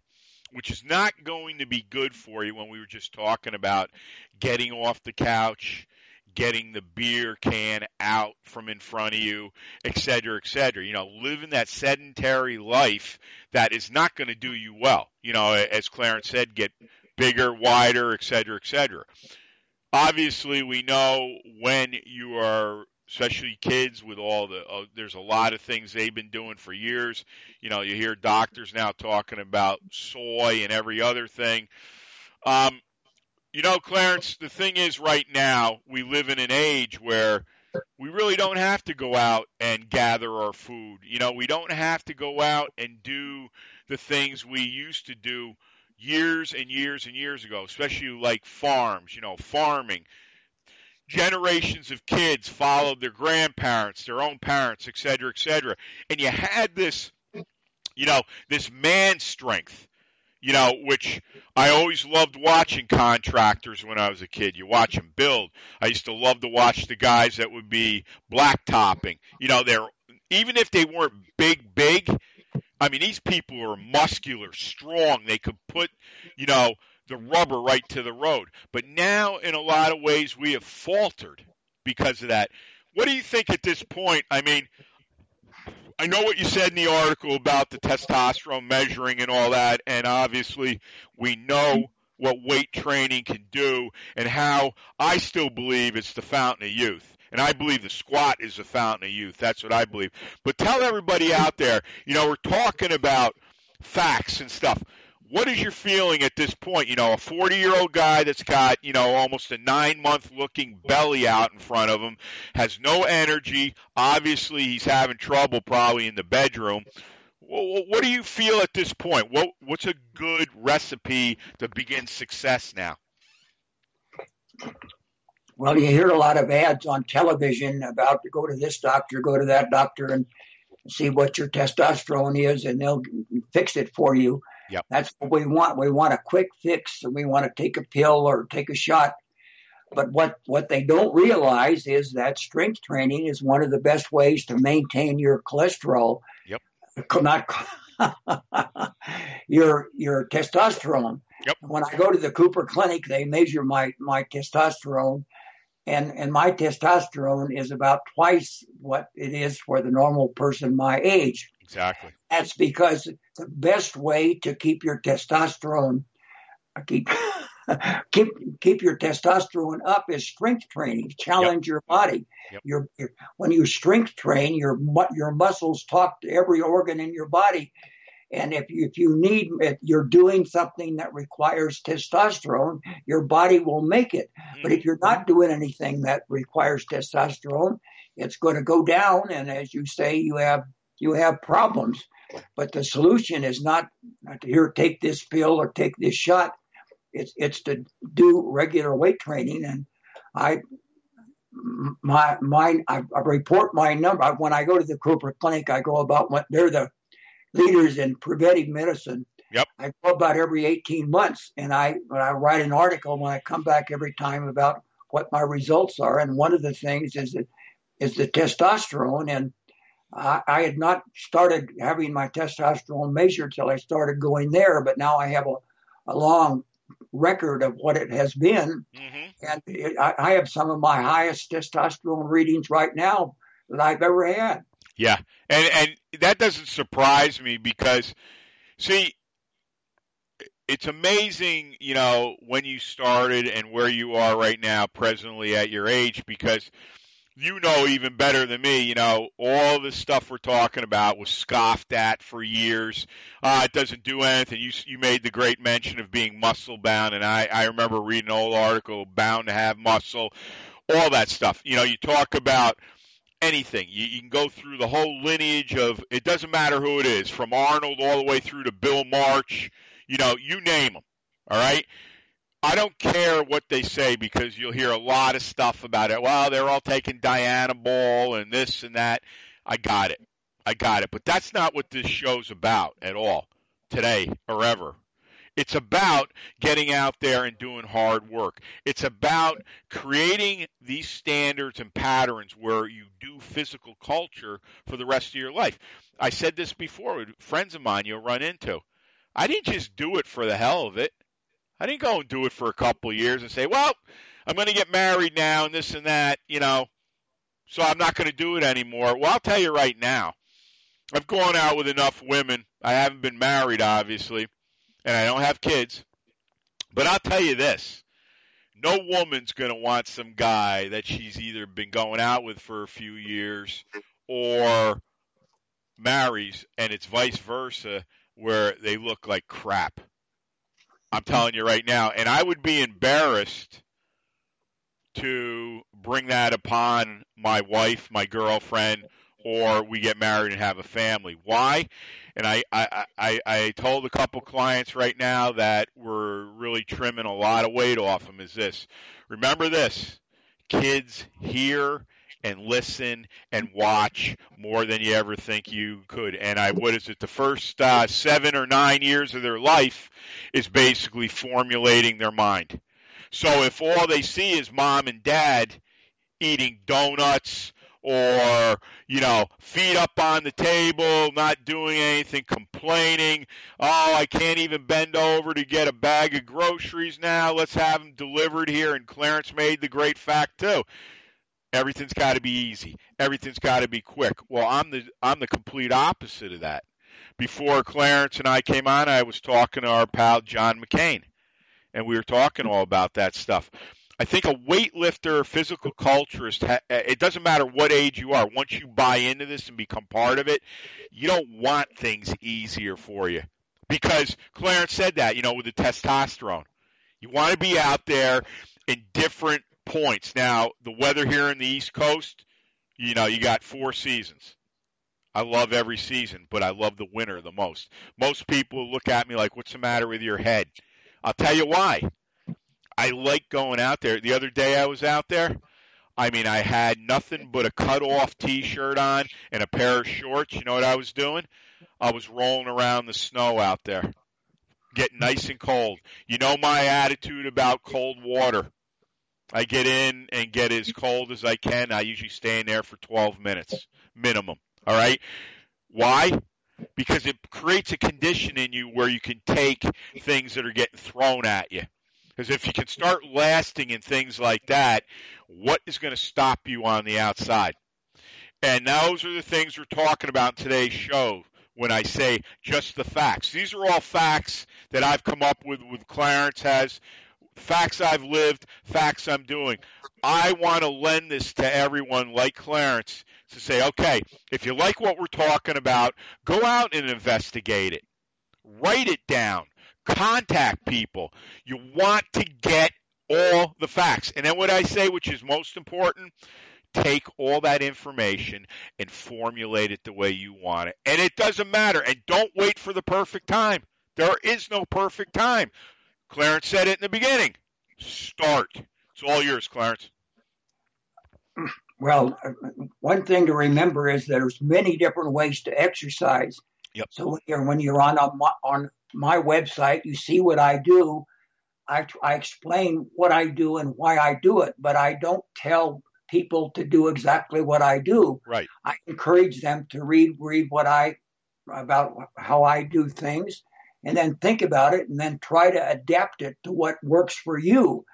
which is not going to be good for you when we were just talking about getting off the couch getting the beer can out from in front of you, et cetera, et cetera. You know, living that sedentary life that is not going to do you well. You know, as Clarence said, get bigger, wider, et cetera, et cetera. Obviously, we know when you are, especially kids, with all the, uh, there's a lot of things they've been doing for years. You know, you hear doctors now talking about soy and every other thing. Um, you know, Clarence, the thing is right now, we live in an age where we really don't have to go out and gather our food. You know, we don't have to go out and do the things we used to do years and years and years ago, especially like farms, you know, farming. Generations of kids followed their grandparents, their own parents, et cetera, et cetera. And you had this, you know, this man strength you know, which I always loved watching contractors when I was a kid. You watch them build. I used to love to watch the guys that would be blacktopping. You know, they're even if they weren't big, big. I mean, these people are muscular, strong. They could put, you know, the rubber right to the road. But now, in a lot of ways, we have faltered because of that. What do you think at this point? I mean, I know what you said in the article about the testosterone measuring and all that, and obviously we know what weight training can do and how I still believe it's the fountain of youth. And I believe the squat is the fountain of youth. That's what I believe. But tell everybody out there, you know, we're talking about facts and stuff what is your feeling at this point? You know, a 40 year old guy that's got, you know, almost a nine month looking belly out in front of him, has no energy. Obviously, he's having trouble probably in the bedroom. What do you feel at this point? What, what's a good recipe to begin success now? Well, you hear a lot of ads on television about to go to this doctor, go to that doctor, and see what your testosterone is, and they'll fix it for you. Yep. That's what we want. We want a quick fix and we want to take a pill or take a shot. But what, what they don't realize is that strength training is one of the best ways to maintain your cholesterol. Yep. Not your your testosterone. Yep. When I go to the Cooper Clinic, they measure my my testosterone, and and my testosterone is about twice what it is for the normal person my age. Exactly. That's because the best way to keep your testosterone keep keep keep your testosterone up is strength training. Challenge yep. your body. Yep. Your, your, when you strength train, your your muscles talk to every organ in your body. And if you, if you need, if you're doing something that requires testosterone, your body will make it. Mm-hmm. But if you're not doing anything that requires testosterone, it's going to go down. And as you say, you have you have problems. But the solution is not, not to here take this pill or take this shot. It's it's to do regular weight training. And I my my I, I report my number when I go to the Cooper Clinic. I go about what they're the leaders in preventive medicine. Yep. I go about every 18 months, and I when I write an article when I come back every time about what my results are, and one of the things is that is the testosterone, and I, I had not started having my testosterone measured till I started going there, but now I have a, a long record of what it has been, Mm-hmm. and it, I, I have some of my highest testosterone readings right now that I've ever had. Yeah, and and that doesn't surprise me because, see, it's amazing, you know, when you started and where you are right now, presently at your age, because you know even better than me, you know, all the stuff we're talking about was scoffed at for years. Uh, it doesn't do anything. You you made the great mention of being muscle bound, and I I remember reading an old article, bound to have muscle, all that stuff. You know, you talk about anything. You, you can go through the whole lineage of it doesn't matter who it is, from Arnold all the way through to Bill March. You know, you name them. All right. I don't care what they say because you'll hear a lot of stuff about it. Well, they're all taking Dianabol and this and that. I got it. I got it. But that's not what this show's about at all today or ever. It's about getting out there and doing hard work. It's about creating these standards and patterns where you do physical culture for the rest of your life. I said this before with friends of mine you'll run into. I didn't just do it for the hell of it. I didn't go and do it for a couple years and say, well, I'm going to get married now and this and that, you know, so I'm not going to do it anymore. Well, I'll tell you right now, I've gone out with enough women. I haven't been married, obviously, and I don't have kids. But I'll tell you this no woman's going to want some guy that she's either been going out with for a few years or marries, and it's vice versa, where they look like crap. I'm telling you right now. And I would be embarrassed to bring that upon my wife, my girlfriend, or we get married and have a family. Why? And I, I, I, I told a couple clients right now that we're really trimming a lot of weight off them is this. Remember this. Kids hear and listen and watch more than you ever think you could. And I, what is it, the first uh, seven or nine years of their life is basically formulating their mind. So if all they see is mom and dad eating donuts or, you know, feet up on the table, not doing anything, complaining, oh, I can't even bend over to get a bag of groceries now, let's have them delivered here. And Clarence made the great fact, too everything's got to be easy. Everything's got to be quick. Well i'm the i'm the complete opposite of that. Before clarence and i came on i was talking to our pal john mccain and we were talking all about that stuff. I think a weightlifter physical culturist eh, it doesn't matter what age you are once you buy into this and become part of it you don't want things easier for you. Because clarence said that you know with the testosterone. You want to be out there in different points. Now, the weather here in the East Coast, you know, you got four seasons. I love every season, but I love the winter the most. Most people look at me like, what's the matter with your head? I'll tell you why. I like going out there. The other day I was out there. I mean, I had nothing but a cut off t shirt on and a pair of shorts. You know what I was doing? I was rolling around the snow out there, getting nice and cold. You know my attitude about cold water. I get in and get as cold as I can. I usually stay in there for 12 minutes minimum. All right. Why? Because it creates a condition in you where you can take things that are getting thrown at you. Because if you can start lasting in things like that, what is going to stop you on the outside? And those are the things we're talking about in today's show when I say just the facts. These are all facts that I've come up with, with Clarence has, facts I've lived, facts I'm doing. I want to lend this to everyone like Clarence to say, okay, if you like what we're talking about, go out and investigate it. Write it down. Contact people. You want to get all the facts. And then what I say, which is most important, take all that information and formulate it the way you want it. And it doesn't matter. And don't wait for the perfect time. There is no perfect time. Clarence said it in the beginning. Start. It's all yours, Clarence. Well, one thing to remember is there's many different ways to exercise. Yep. So when you're when you're on a, on my website, you see what I do. I, I explain what I do and why I do it, but I don't tell people to do exactly what I do. Right. I encourage them to read read what I about how I do things and then think about it and then try to adapt it to what works for you.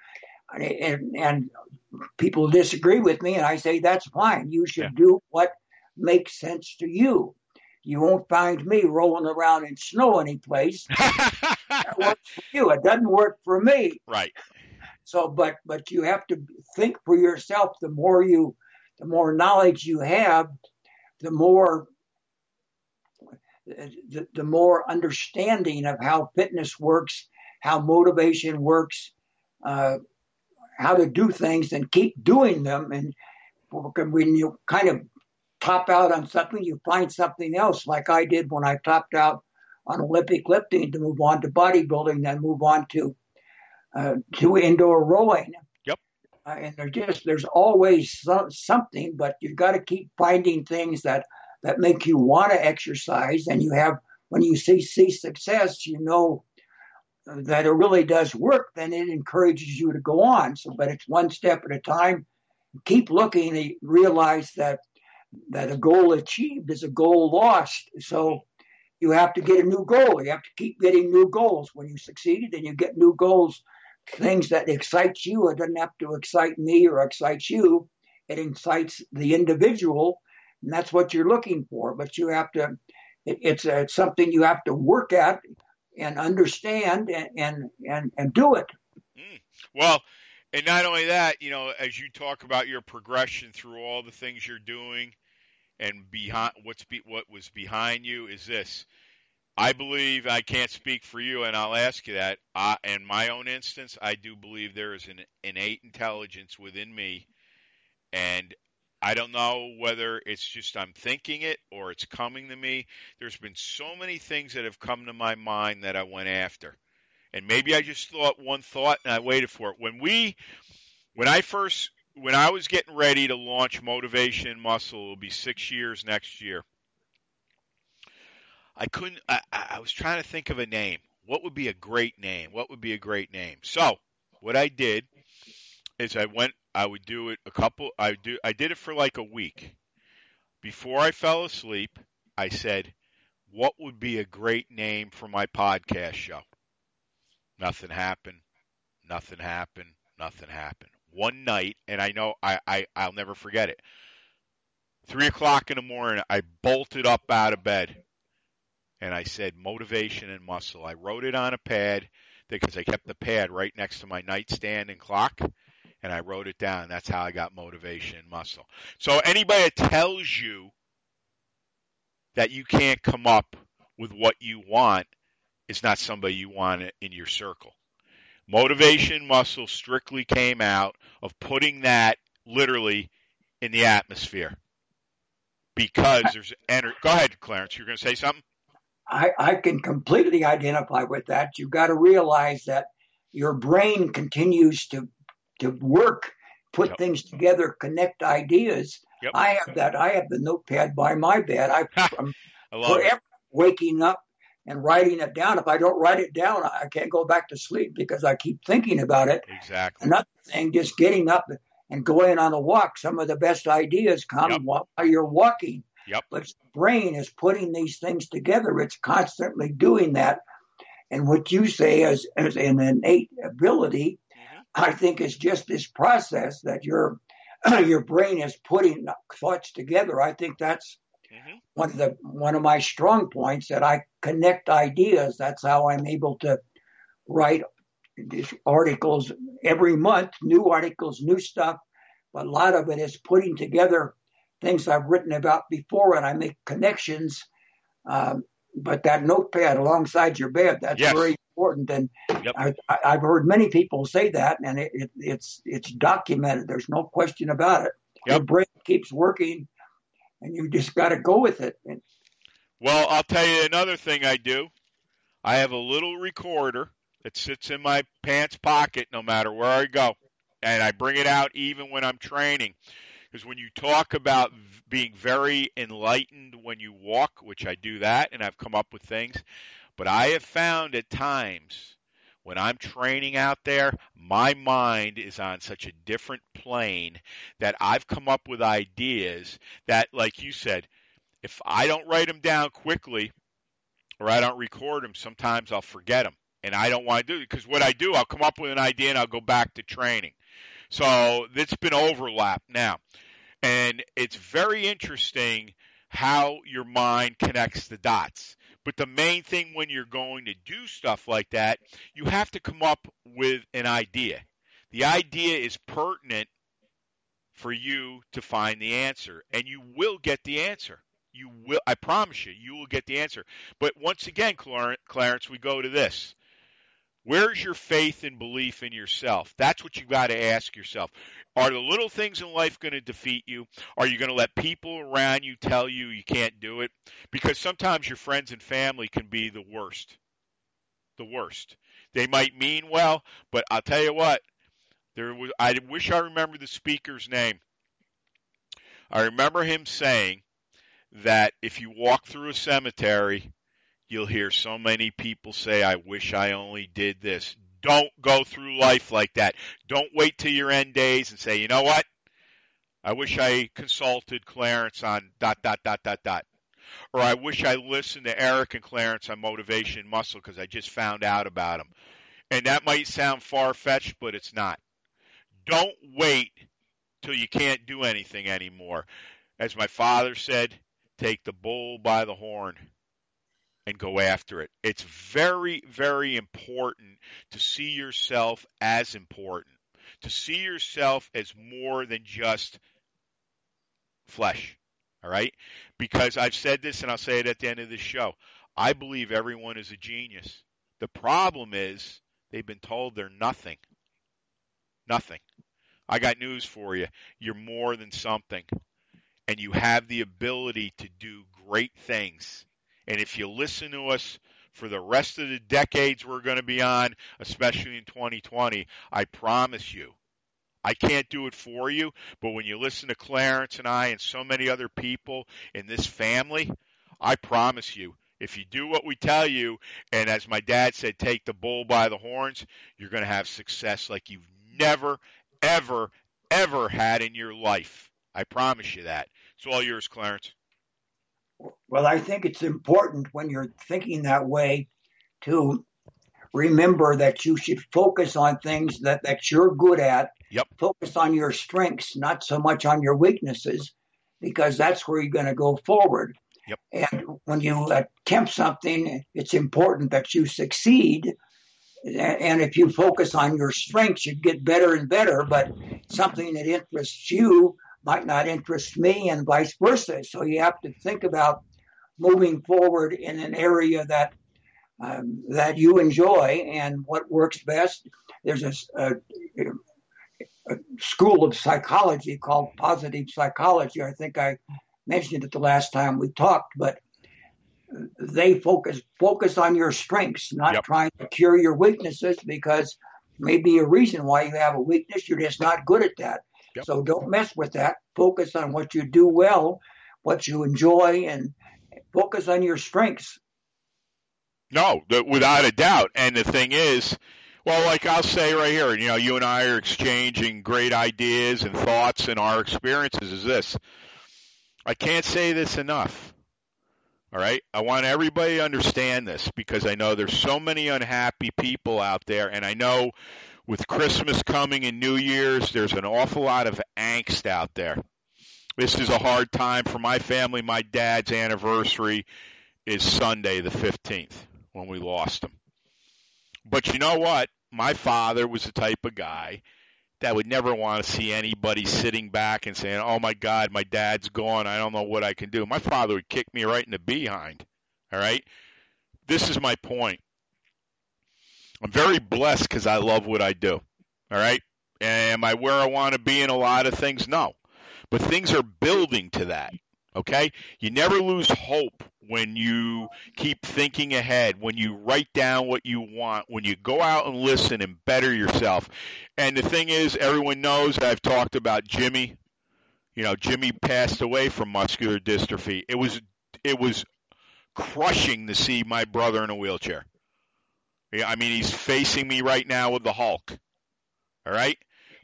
And, and people disagree with me and I say that's fine. You should Yeah. do what makes sense to you. You won't find me rolling around in snow anyplace. That works for you. It doesn't work for me. right. So, but but you have to think for yourself. The more you, the more knowledge you have, the more the, the more understanding of how fitness works, how motivation works, uh, how to do things, and keep doing them. And when you kind of top out on something, you find something else, like I did when I topped out on Olympic lifting to move on to bodybuilding, then move on to uh, to indoor rowing. Yep. Uh, and there's just there's always so, something, but you've got to keep finding things that that make you want to exercise. And you have when you see see success, you know that it really does work. Then it encourages you to go on. So, but it's one step at a time. Keep looking and realize that that a goal achieved is a goal lost. So you have to get a new goal. You have to keep getting new goals. When you succeed, then you get new goals, things that excite you. It doesn't have to excite me or excite you. It excites the individual, and that's what you're looking for. But you have to. It, it's, a, it's something you have to work at and understand and and and, and do it. Hmm. Well, and not only that, you know, as you talk about your progression through all the things you're doing and behind what's be, what was behind you is this. I believe I can't speak for you, and I'll ask you that. I, in my own instance, I do believe there is an innate intelligence within me, and I don't know whether it's just I'm thinking it or it's coming to me. There's been so many things that have come to my mind that I went after. And maybe I just thought one thought and I waited for it. When we when I first when I was getting ready to launch Motivation Muscle, it'll be six years next year. I couldn't I, I was trying to think of a name. What would be a great name? What would be a great name? So what I did is I went I would do it a couple I do I did it for like a week. Before I fell asleep, I said, What would be a great name for my podcast show? Nothing happened. Nothing happened. Nothing happened. One night, and I know I, I, I'll never forget it. Three o'clock in the morning, I bolted up out of bed and I said motivation and muscle. I wrote it on a pad because I kept the pad right next to my nightstand and clock and I wrote it down. That's how I got motivation and muscle. So anybody that tells you that you can't come up with what you want is not somebody you want in your circle. Motivation muscle strictly came out of putting that literally in the atmosphere because there's energy. Go ahead, Clarence. You're going to say something? I, I can completely identify with that. You've got to realize that your brain continues to to work, put Yep. things together, connect ideas. Yep. I have that. I have the notepad by my bed. I, I'm forever waking up and writing it down. If I don't write it down, I can't go back to sleep because I keep thinking about it. Exactly. Another thing, just getting up and going on a walk. Some of the best ideas come Yep. while you're walking. Yep. But the brain is putting these things together. It's constantly doing that. And what you say is, as an innate ability. I think it's just this process that your your brain is putting thoughts together. I think that's Mhm. one of the one of my strong points that I connect ideas. That's how I'm able to write these articles every month, new articles, new stuff. But a lot of it is putting together things I've written about before, and I make connections. Um, but that notepad alongside your bed, that's Yes. very important. And Yep. I, I, I've heard many people say that, and it, it, it's it's documented. There's no question about it. Your brain keeps working, and you just got to go with it. And Well, I'll tell you another thing I do. I have a little recorder that sits in my pants pocket no matter where I go. And I bring it out even when I'm training. Because when you talk about being very enlightened when you walk, which I do that and I've come up with things, but I have found at times when I'm training out there, my mind is on such a different plane that I've come up with ideas that, like you said, if I don't write them down quickly or I don't record them, sometimes I'll forget them. And I don't want to do it because what I do, I'll come up with an idea and I'll go back to training. So it's been overlap now. And it's very interesting how your mind connects the dots. But the main thing when you're going to do stuff like that, you have to come up with an idea. The idea is pertinent for you to find the answer, and you will get the answer. You will, I promise you, you will get the answer. But once again, Clarence, we go to this. Where's your faith and belief in yourself? That's what you got to ask yourself. Are the little things in life going to defeat you? Are you going to let people around you tell you you can't do it? Because sometimes your friends and family can be the worst. The worst. They might mean well, but I'll tell you what. There was I wish I remember the speaker's name. I remember him saying that if you walk through a cemetery You'll hear so many people say, I wish I only did this. Don't go through life like that. Don't wait till your end days and say, you know what? I wish I consulted Clarence on dot, dot, dot, dot, dot. Or I wish I listened to Eric and Clarence on motivation and muscle because I just found out about them. And that might sound far fetched, but it's not. Don't wait till you can't do anything anymore. As my father said, take the bull by the horn and go after it. It's very, very important to see yourself as important, to see yourself as more than just flesh. All right? Because I've said this and I'll say it at the end of this show. I believe everyone is a genius. The problem is they've been told they're nothing. Nothing. I got news for you. You're more than something. And you have the ability to do great things and if you listen to us for the rest of the decades we're going to be on, especially in 2020, I promise you, I can't do it for you, but when you listen to Clarence and I and so many other people in this family, I promise you, if you do what we tell you, and as my dad said, take the bull by the horns, you're going to have success like you've never, ever, ever had in your life. I promise you that. It's all yours, Clarence. Well, I think it's important when you're thinking that way to remember that you should focus on things that, that you're good at. Yep. Focus on your strengths, not so much on your weaknesses, because that's where you're going to go forward. Yep. And when you attempt something, it's important that you succeed. And if you focus on your strengths, you get better and better. But something that interests you might not interest me and vice versa. So you have to think about moving forward in an area that um, that you enjoy and what works best. There's a, a, a, school of psychology called positive psychology. I think I mentioned it the last time we talked, but they focus focus on your strengths, not yep. trying to cure your weaknesses because maybe a reason why you have a weakness. You're just not good at that. Yep. So don't mess with that. Focus on what you do well, what you enjoy, and focus on your strengths. No, without a doubt. And the thing is, well, like I'll say right here, you know, you and I are exchanging great ideas and thoughts and our experiences is this. I can't say this enough. All right. I want everybody to understand this because I know there's so many unhappy people out there and I know with Christmas coming and New Year's, there's an awful lot of angst out there. This is a hard time for my family. My dad's anniversary is Sunday, the 15th, when we lost him. But you know what? My father was the type of guy that would never want to see anybody sitting back and saying, Oh my God, my dad's gone. I don't know what I can do. My father would kick me right in the behind. All right? This is my point. I'm very blessed because I love what I do. All right. Am I where I want to be in a lot of things? No. But things are building to that. Okay? You never lose hope when you keep thinking ahead, when you write down what you want, when you go out and listen and better yourself. And the thing is, everyone knows I've talked about Jimmy. you know, Jimmy passed away from muscular dystrophy. It was it was crushing to see my brother in a wheelchair. I mean, he's facing me right now with the Hulk. All right?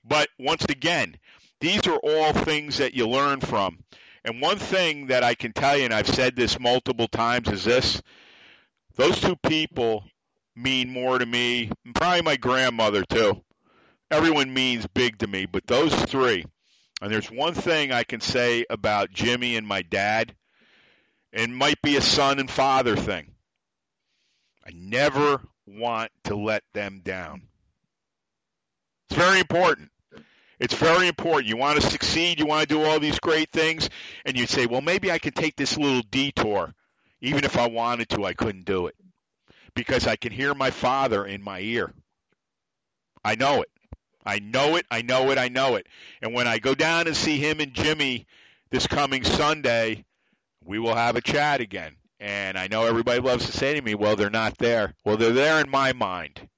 But once again, these are all things that you learn from. And one thing that I can tell you, and I've said this multiple times, is this those two people mean more to me, probably my grandmother too. Everyone means big to me, but those three, and there's one thing I can say about Jimmy and my dad, and might be a son and father thing. I never want to let them down. It's very important. It's very important. You want to succeed, you want to do all these great things, and you say, well, maybe I could take this little detour. Even if I wanted to, I couldn't do it because I can hear my father in my ear. I know it. I know it. I know it. I know it. And when I go down and see him and Jimmy this coming Sunday, we will have a chat again. And I know everybody loves to say to me, well, they're not there. Well, they're there in my mind.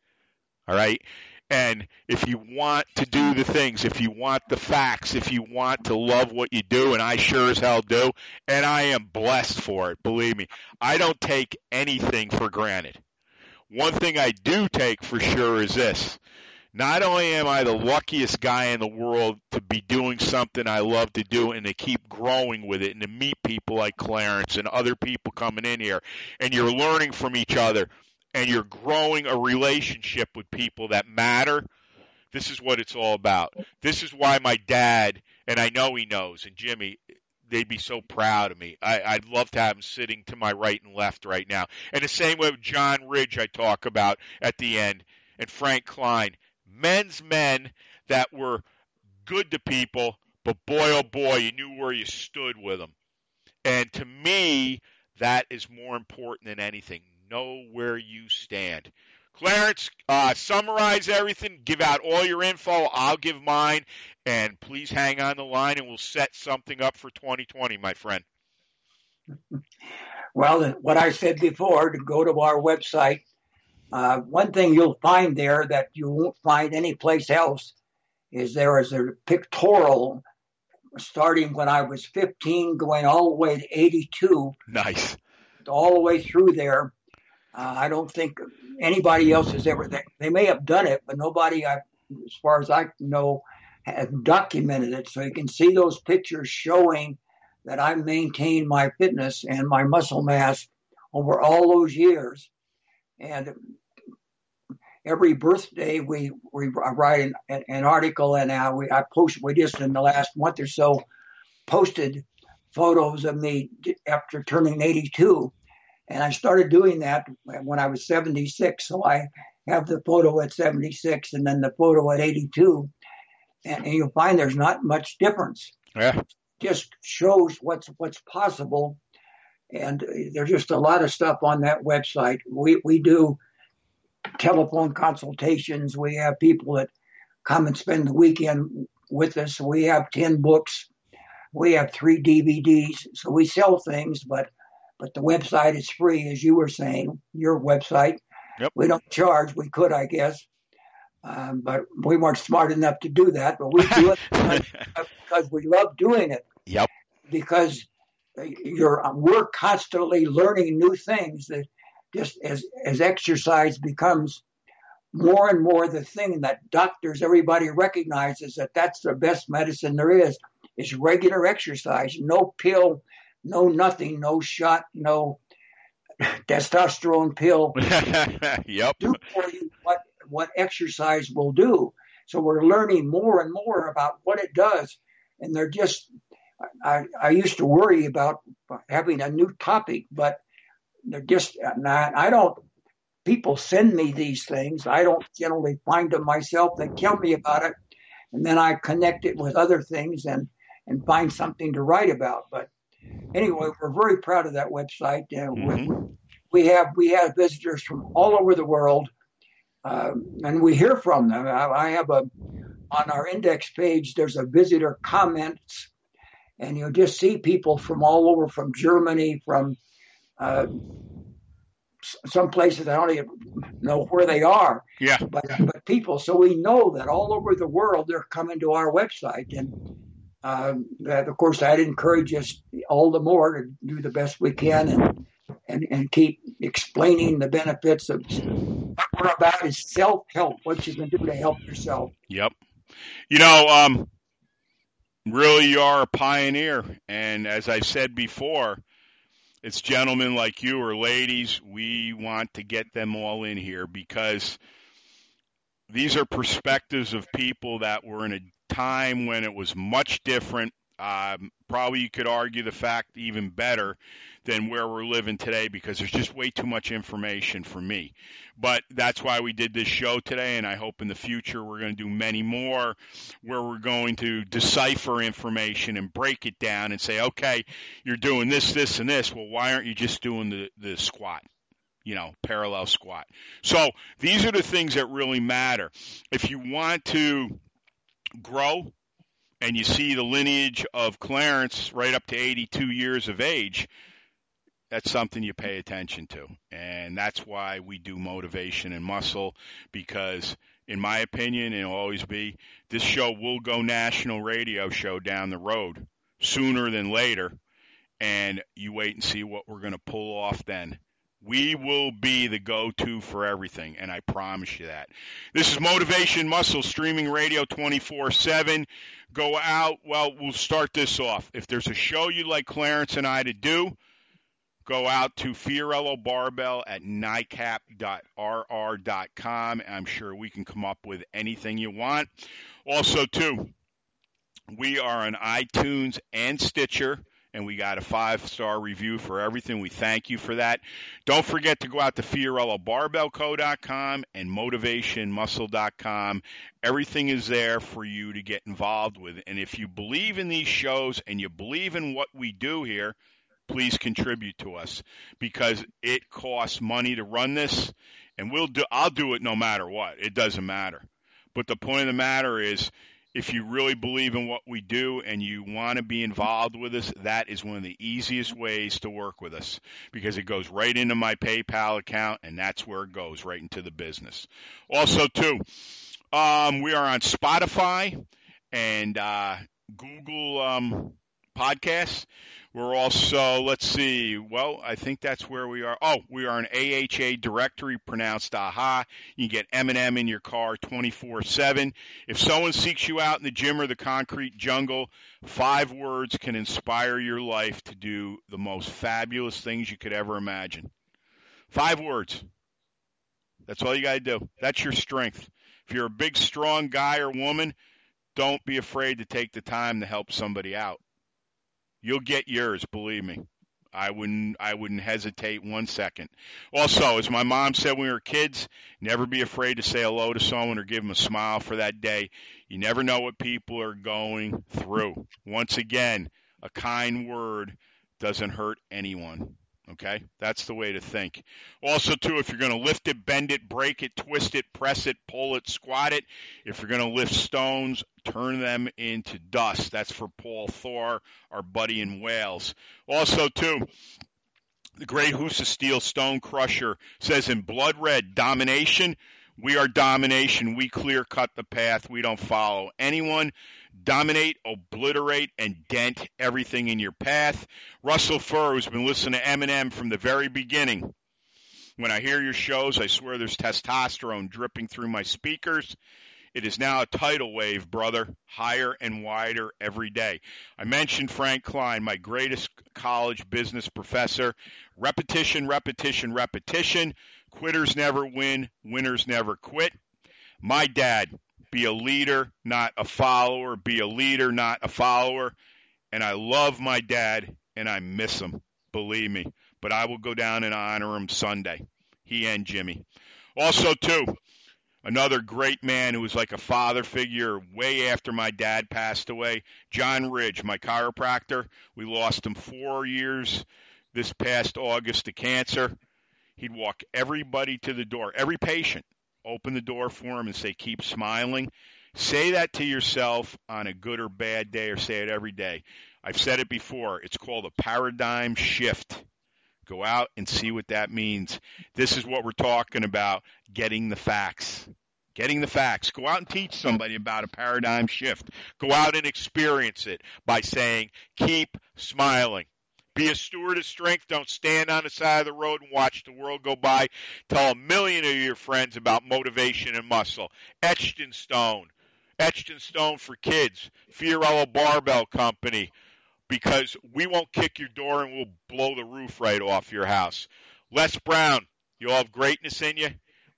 All right. And if you want to do the things, if you want the facts, if you want to love what you do, and I sure as hell do, and I am blessed for it, believe me, I don't take anything for granted. One thing I do take for sure is this. Not only am I the luckiest guy in the world to be doing something I love to do and to keep growing with it and to meet people like Clarence and other people coming in here and you're learning from each other and you're growing a relationship with people that matter, this is what it's all about. This is why my dad, and I know he knows, and Jimmy, they'd be so proud of me. I, I'd love to have him sitting to my right and left right now. And the same way with John Ridge, I talk about at the end, and Frank Klein. Men's men that were good to people, but boy, oh boy, you knew where you stood with them. And to me, that is more important than anything know where you stand. Clarence, uh, summarize everything, give out all your info. I'll give mine, and please hang on the line, and we'll set something up for 2020, my friend. Well, what I said before, to go to our website, uh, one thing you'll find there that you won't find anyplace else is there is a pictorial starting when I was 15, going all the way to 82. Nice. All the way through there uh, I don't think anybody else has ever. They, they may have done it, but nobody, I, as far as I know, has documented it. So you can see those pictures showing that I maintained my fitness and my muscle mass over all those years. And every birthday, we we write an, an article, and uh, we I post. We just in the last month or so posted photos of me after turning 82 and I started doing that when I was 76. So I have the photo at 76 and then the photo at 82. And, and you'll find there's not much difference. Yeah. Just shows what's what's possible. And there's just a lot of stuff on that website. We we do telephone consultations. We have people that come and spend the weekend with us. We have 10 books. We have three DVDs. So we sell things, but but the website is free, as you were saying, your website. Yep. We don't charge. We could, I guess, um, but we weren't smart enough to do that. But we do it because we love doing it. Yep. Because you're uh, we're constantly learning new things that just as as exercise becomes more and more the thing that doctors everybody recognizes that that's the best medicine there is is regular exercise no pill no nothing, no shot, no testosterone pill. yep. Do for you what what exercise will do. So we're learning more and more about what it does, and they're just. I, I used to worry about having a new topic, but they're just not. I don't. People send me these things. I don't generally find them myself. They tell me about it, and then I connect it with other things and and find something to write about. But anyway, we're very proud of that website. Uh, mm-hmm. we, we, have we have visitors from all over the world, uh, and we hear from them. I, I, have a on our index page. There's a visitor comments, and you'll just see people from all over, from Germany, from uh, some places I don't even know where they are. Yeah. But but people, so we know that all over the world they're coming to our website, and Um, that, of course, I'd encourage us all the more to do the best we can and and, and keep explaining the benefits of what we're about is self help. What you can do to help yourself. Yep. You know, um, really, you are a pioneer, and as I've said before, it's gentlemen like you or ladies. We want to get them all in here because these are perspectives of people that were in a time when it was much different. Um, probably you could argue the fact even better than where we're living today because there's just way too much information for me. But that's why we did this show today, and I hope in the future we're going to do many more where we're going to decipher information and break it down and say, okay, you're doing this, this, and this. Well, why aren't you just doing the, the squat? you know, parallel squat. So these are the things that really matter. If you want to grow and you see the lineage of Clarence right up to 82 years of age, that's something you pay attention to. And that's why we do motivation and muscle because in my opinion, and it'll always be, this show will go national radio show down the road sooner than later. And you wait and see what we're going to pull off then. We will be the go to for everything, and I promise you that. This is Motivation Muscle streaming radio 24 7. Go out. Well, we'll start this off. If there's a show you'd like Clarence and I to do, go out to Fiorillo Barbell at nicap.rr.com. I'm sure we can come up with anything you want. Also, too, we are on iTunes and Stitcher and we got a five star review for everything. We thank you for that. Don't forget to go out to FiorilloBarbellCo.com and MotivationMuscle.com. Everything is there for you to get involved with. And if you believe in these shows and you believe in what we do here, please contribute to us because it costs money to run this and we'll do I'll do it no matter what. It doesn't matter. But the point of the matter is if you really believe in what we do and you want to be involved with us, that is one of the easiest ways to work with us because it goes right into my PayPal account and that's where it goes right into the business. Also, too, um, we are on Spotify and uh, Google um, Podcasts. We're also, let's see, well, I think that's where we are. Oh, we are an AHA directory, pronounced AHA. You get M&M in your car 24-7. If someone seeks you out in the gym or the concrete jungle, five words can inspire your life to do the most fabulous things you could ever imagine. Five words. That's all you got to do. That's your strength. If you're a big, strong guy or woman, don't be afraid to take the time to help somebody out. You'll get yours, believe me. I wouldn't I wouldn't hesitate one second. Also, as my mom said when we were kids, never be afraid to say hello to someone or give them a smile for that day. You never know what people are going through. Once again, a kind word doesn't hurt anyone. Okay, that's the way to think. Also, too, if you're going to lift it, bend it, break it, twist it, press it, pull it, squat it. If you're going to lift stones, turn them into dust. That's for Paul Thor, our buddy in Wales. Also, too, the great Husa Steel Stone Crusher says in blood red, domination. We are domination. We clear cut the path. We don't follow anyone dominate, obliterate, and dent everything in your path. Russell Furr, who's been listening to M&M from the very beginning. When I hear your shows, I swear there's testosterone dripping through my speakers. It is now a tidal wave, brother, higher and wider every day. I mentioned Frank Klein, my greatest college business professor. Repetition, repetition, repetition. Quitters never win, winners never quit. My dad, be a leader, not a follower. Be a leader, not a follower. And I love my dad and I miss him, believe me. But I will go down and honor him Sunday. He and Jimmy. Also, too, another great man who was like a father figure way after my dad passed away, John Ridge, my chiropractor. We lost him four years this past August to cancer. He'd walk everybody to the door, every patient open the door for them and say, keep smiling. Say that to yourself on a good or bad day, or say it every day. I've said it before. It's called a paradigm shift. Go out and see what that means. This is what we're talking about getting the facts. getting the facts. Go out and teach somebody about a paradigm shift. Go out and experience it by saying, keep smiling. Be a steward of strength. Don't stand on the side of the road and watch the world go by. Tell a million of your friends about motivation and muscle. Etched in stone. Etched in stone for kids. Fiorillo Barbell Company. Because we won't kick your door and we'll blow the roof right off your house. Les Brown, you all have greatness in you.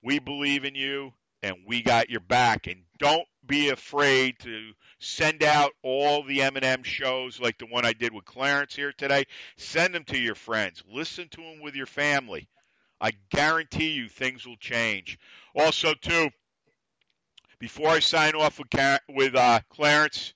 We believe in you and we got your back. And don't be afraid to send out all the M&M shows like the one I did with Clarence here today. Send them to your friends. Listen to them with your family. I guarantee you things will change. Also, too, before I sign off with, with uh, Clarence,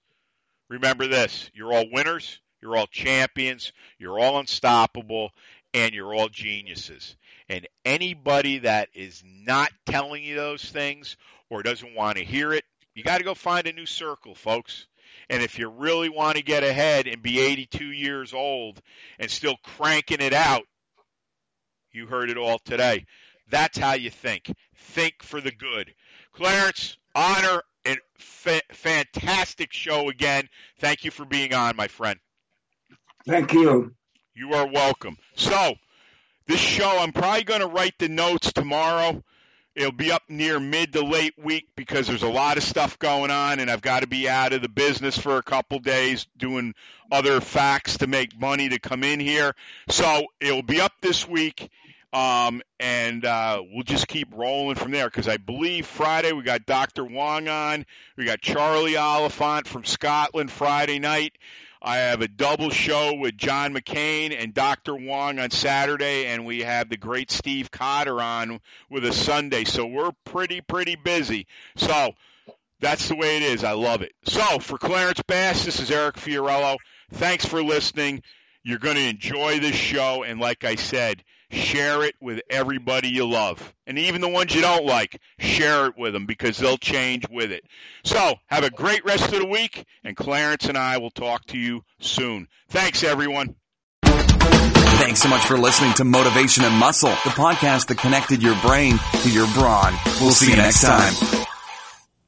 remember this: you're all winners, you're all champions, you're all unstoppable, and you're all geniuses. And anybody that is not telling you those things or doesn't want to hear it, you got to go find a new circle, folks. And if you really want to get ahead and be 82 years old and still cranking it out, you heard it all today. That's how you think. Think for the good. Clarence, honor and fa- fantastic show again. Thank you for being on, my friend. Thank you. You are welcome. So, this show, I'm probably going to write the notes tomorrow. It'll be up near mid to late week because there's a lot of stuff going on, and I've got to be out of the business for a couple days doing other facts to make money to come in here. So it'll be up this week, um, and uh, we'll just keep rolling from there because I believe Friday we got Dr. Wong on. We got Charlie Oliphant from Scotland Friday night. I have a double show with John McCain and Dr. Wong on Saturday, and we have the great Steve Cotter on with a Sunday. So we're pretty, pretty busy. So that's the way it is. I love it. So for Clarence Bass, this is Eric Fiorillo. Thanks for listening. You're going to enjoy this show, and like I said, share it with everybody you love. And even the ones you don't like, share it with them because they'll change with it. So, have a great rest of the week, and Clarence and I will talk to you soon. Thanks, everyone. Thanks so much for listening to Motivation and Muscle, the podcast that connected your brain to your brawn. We'll see you next time.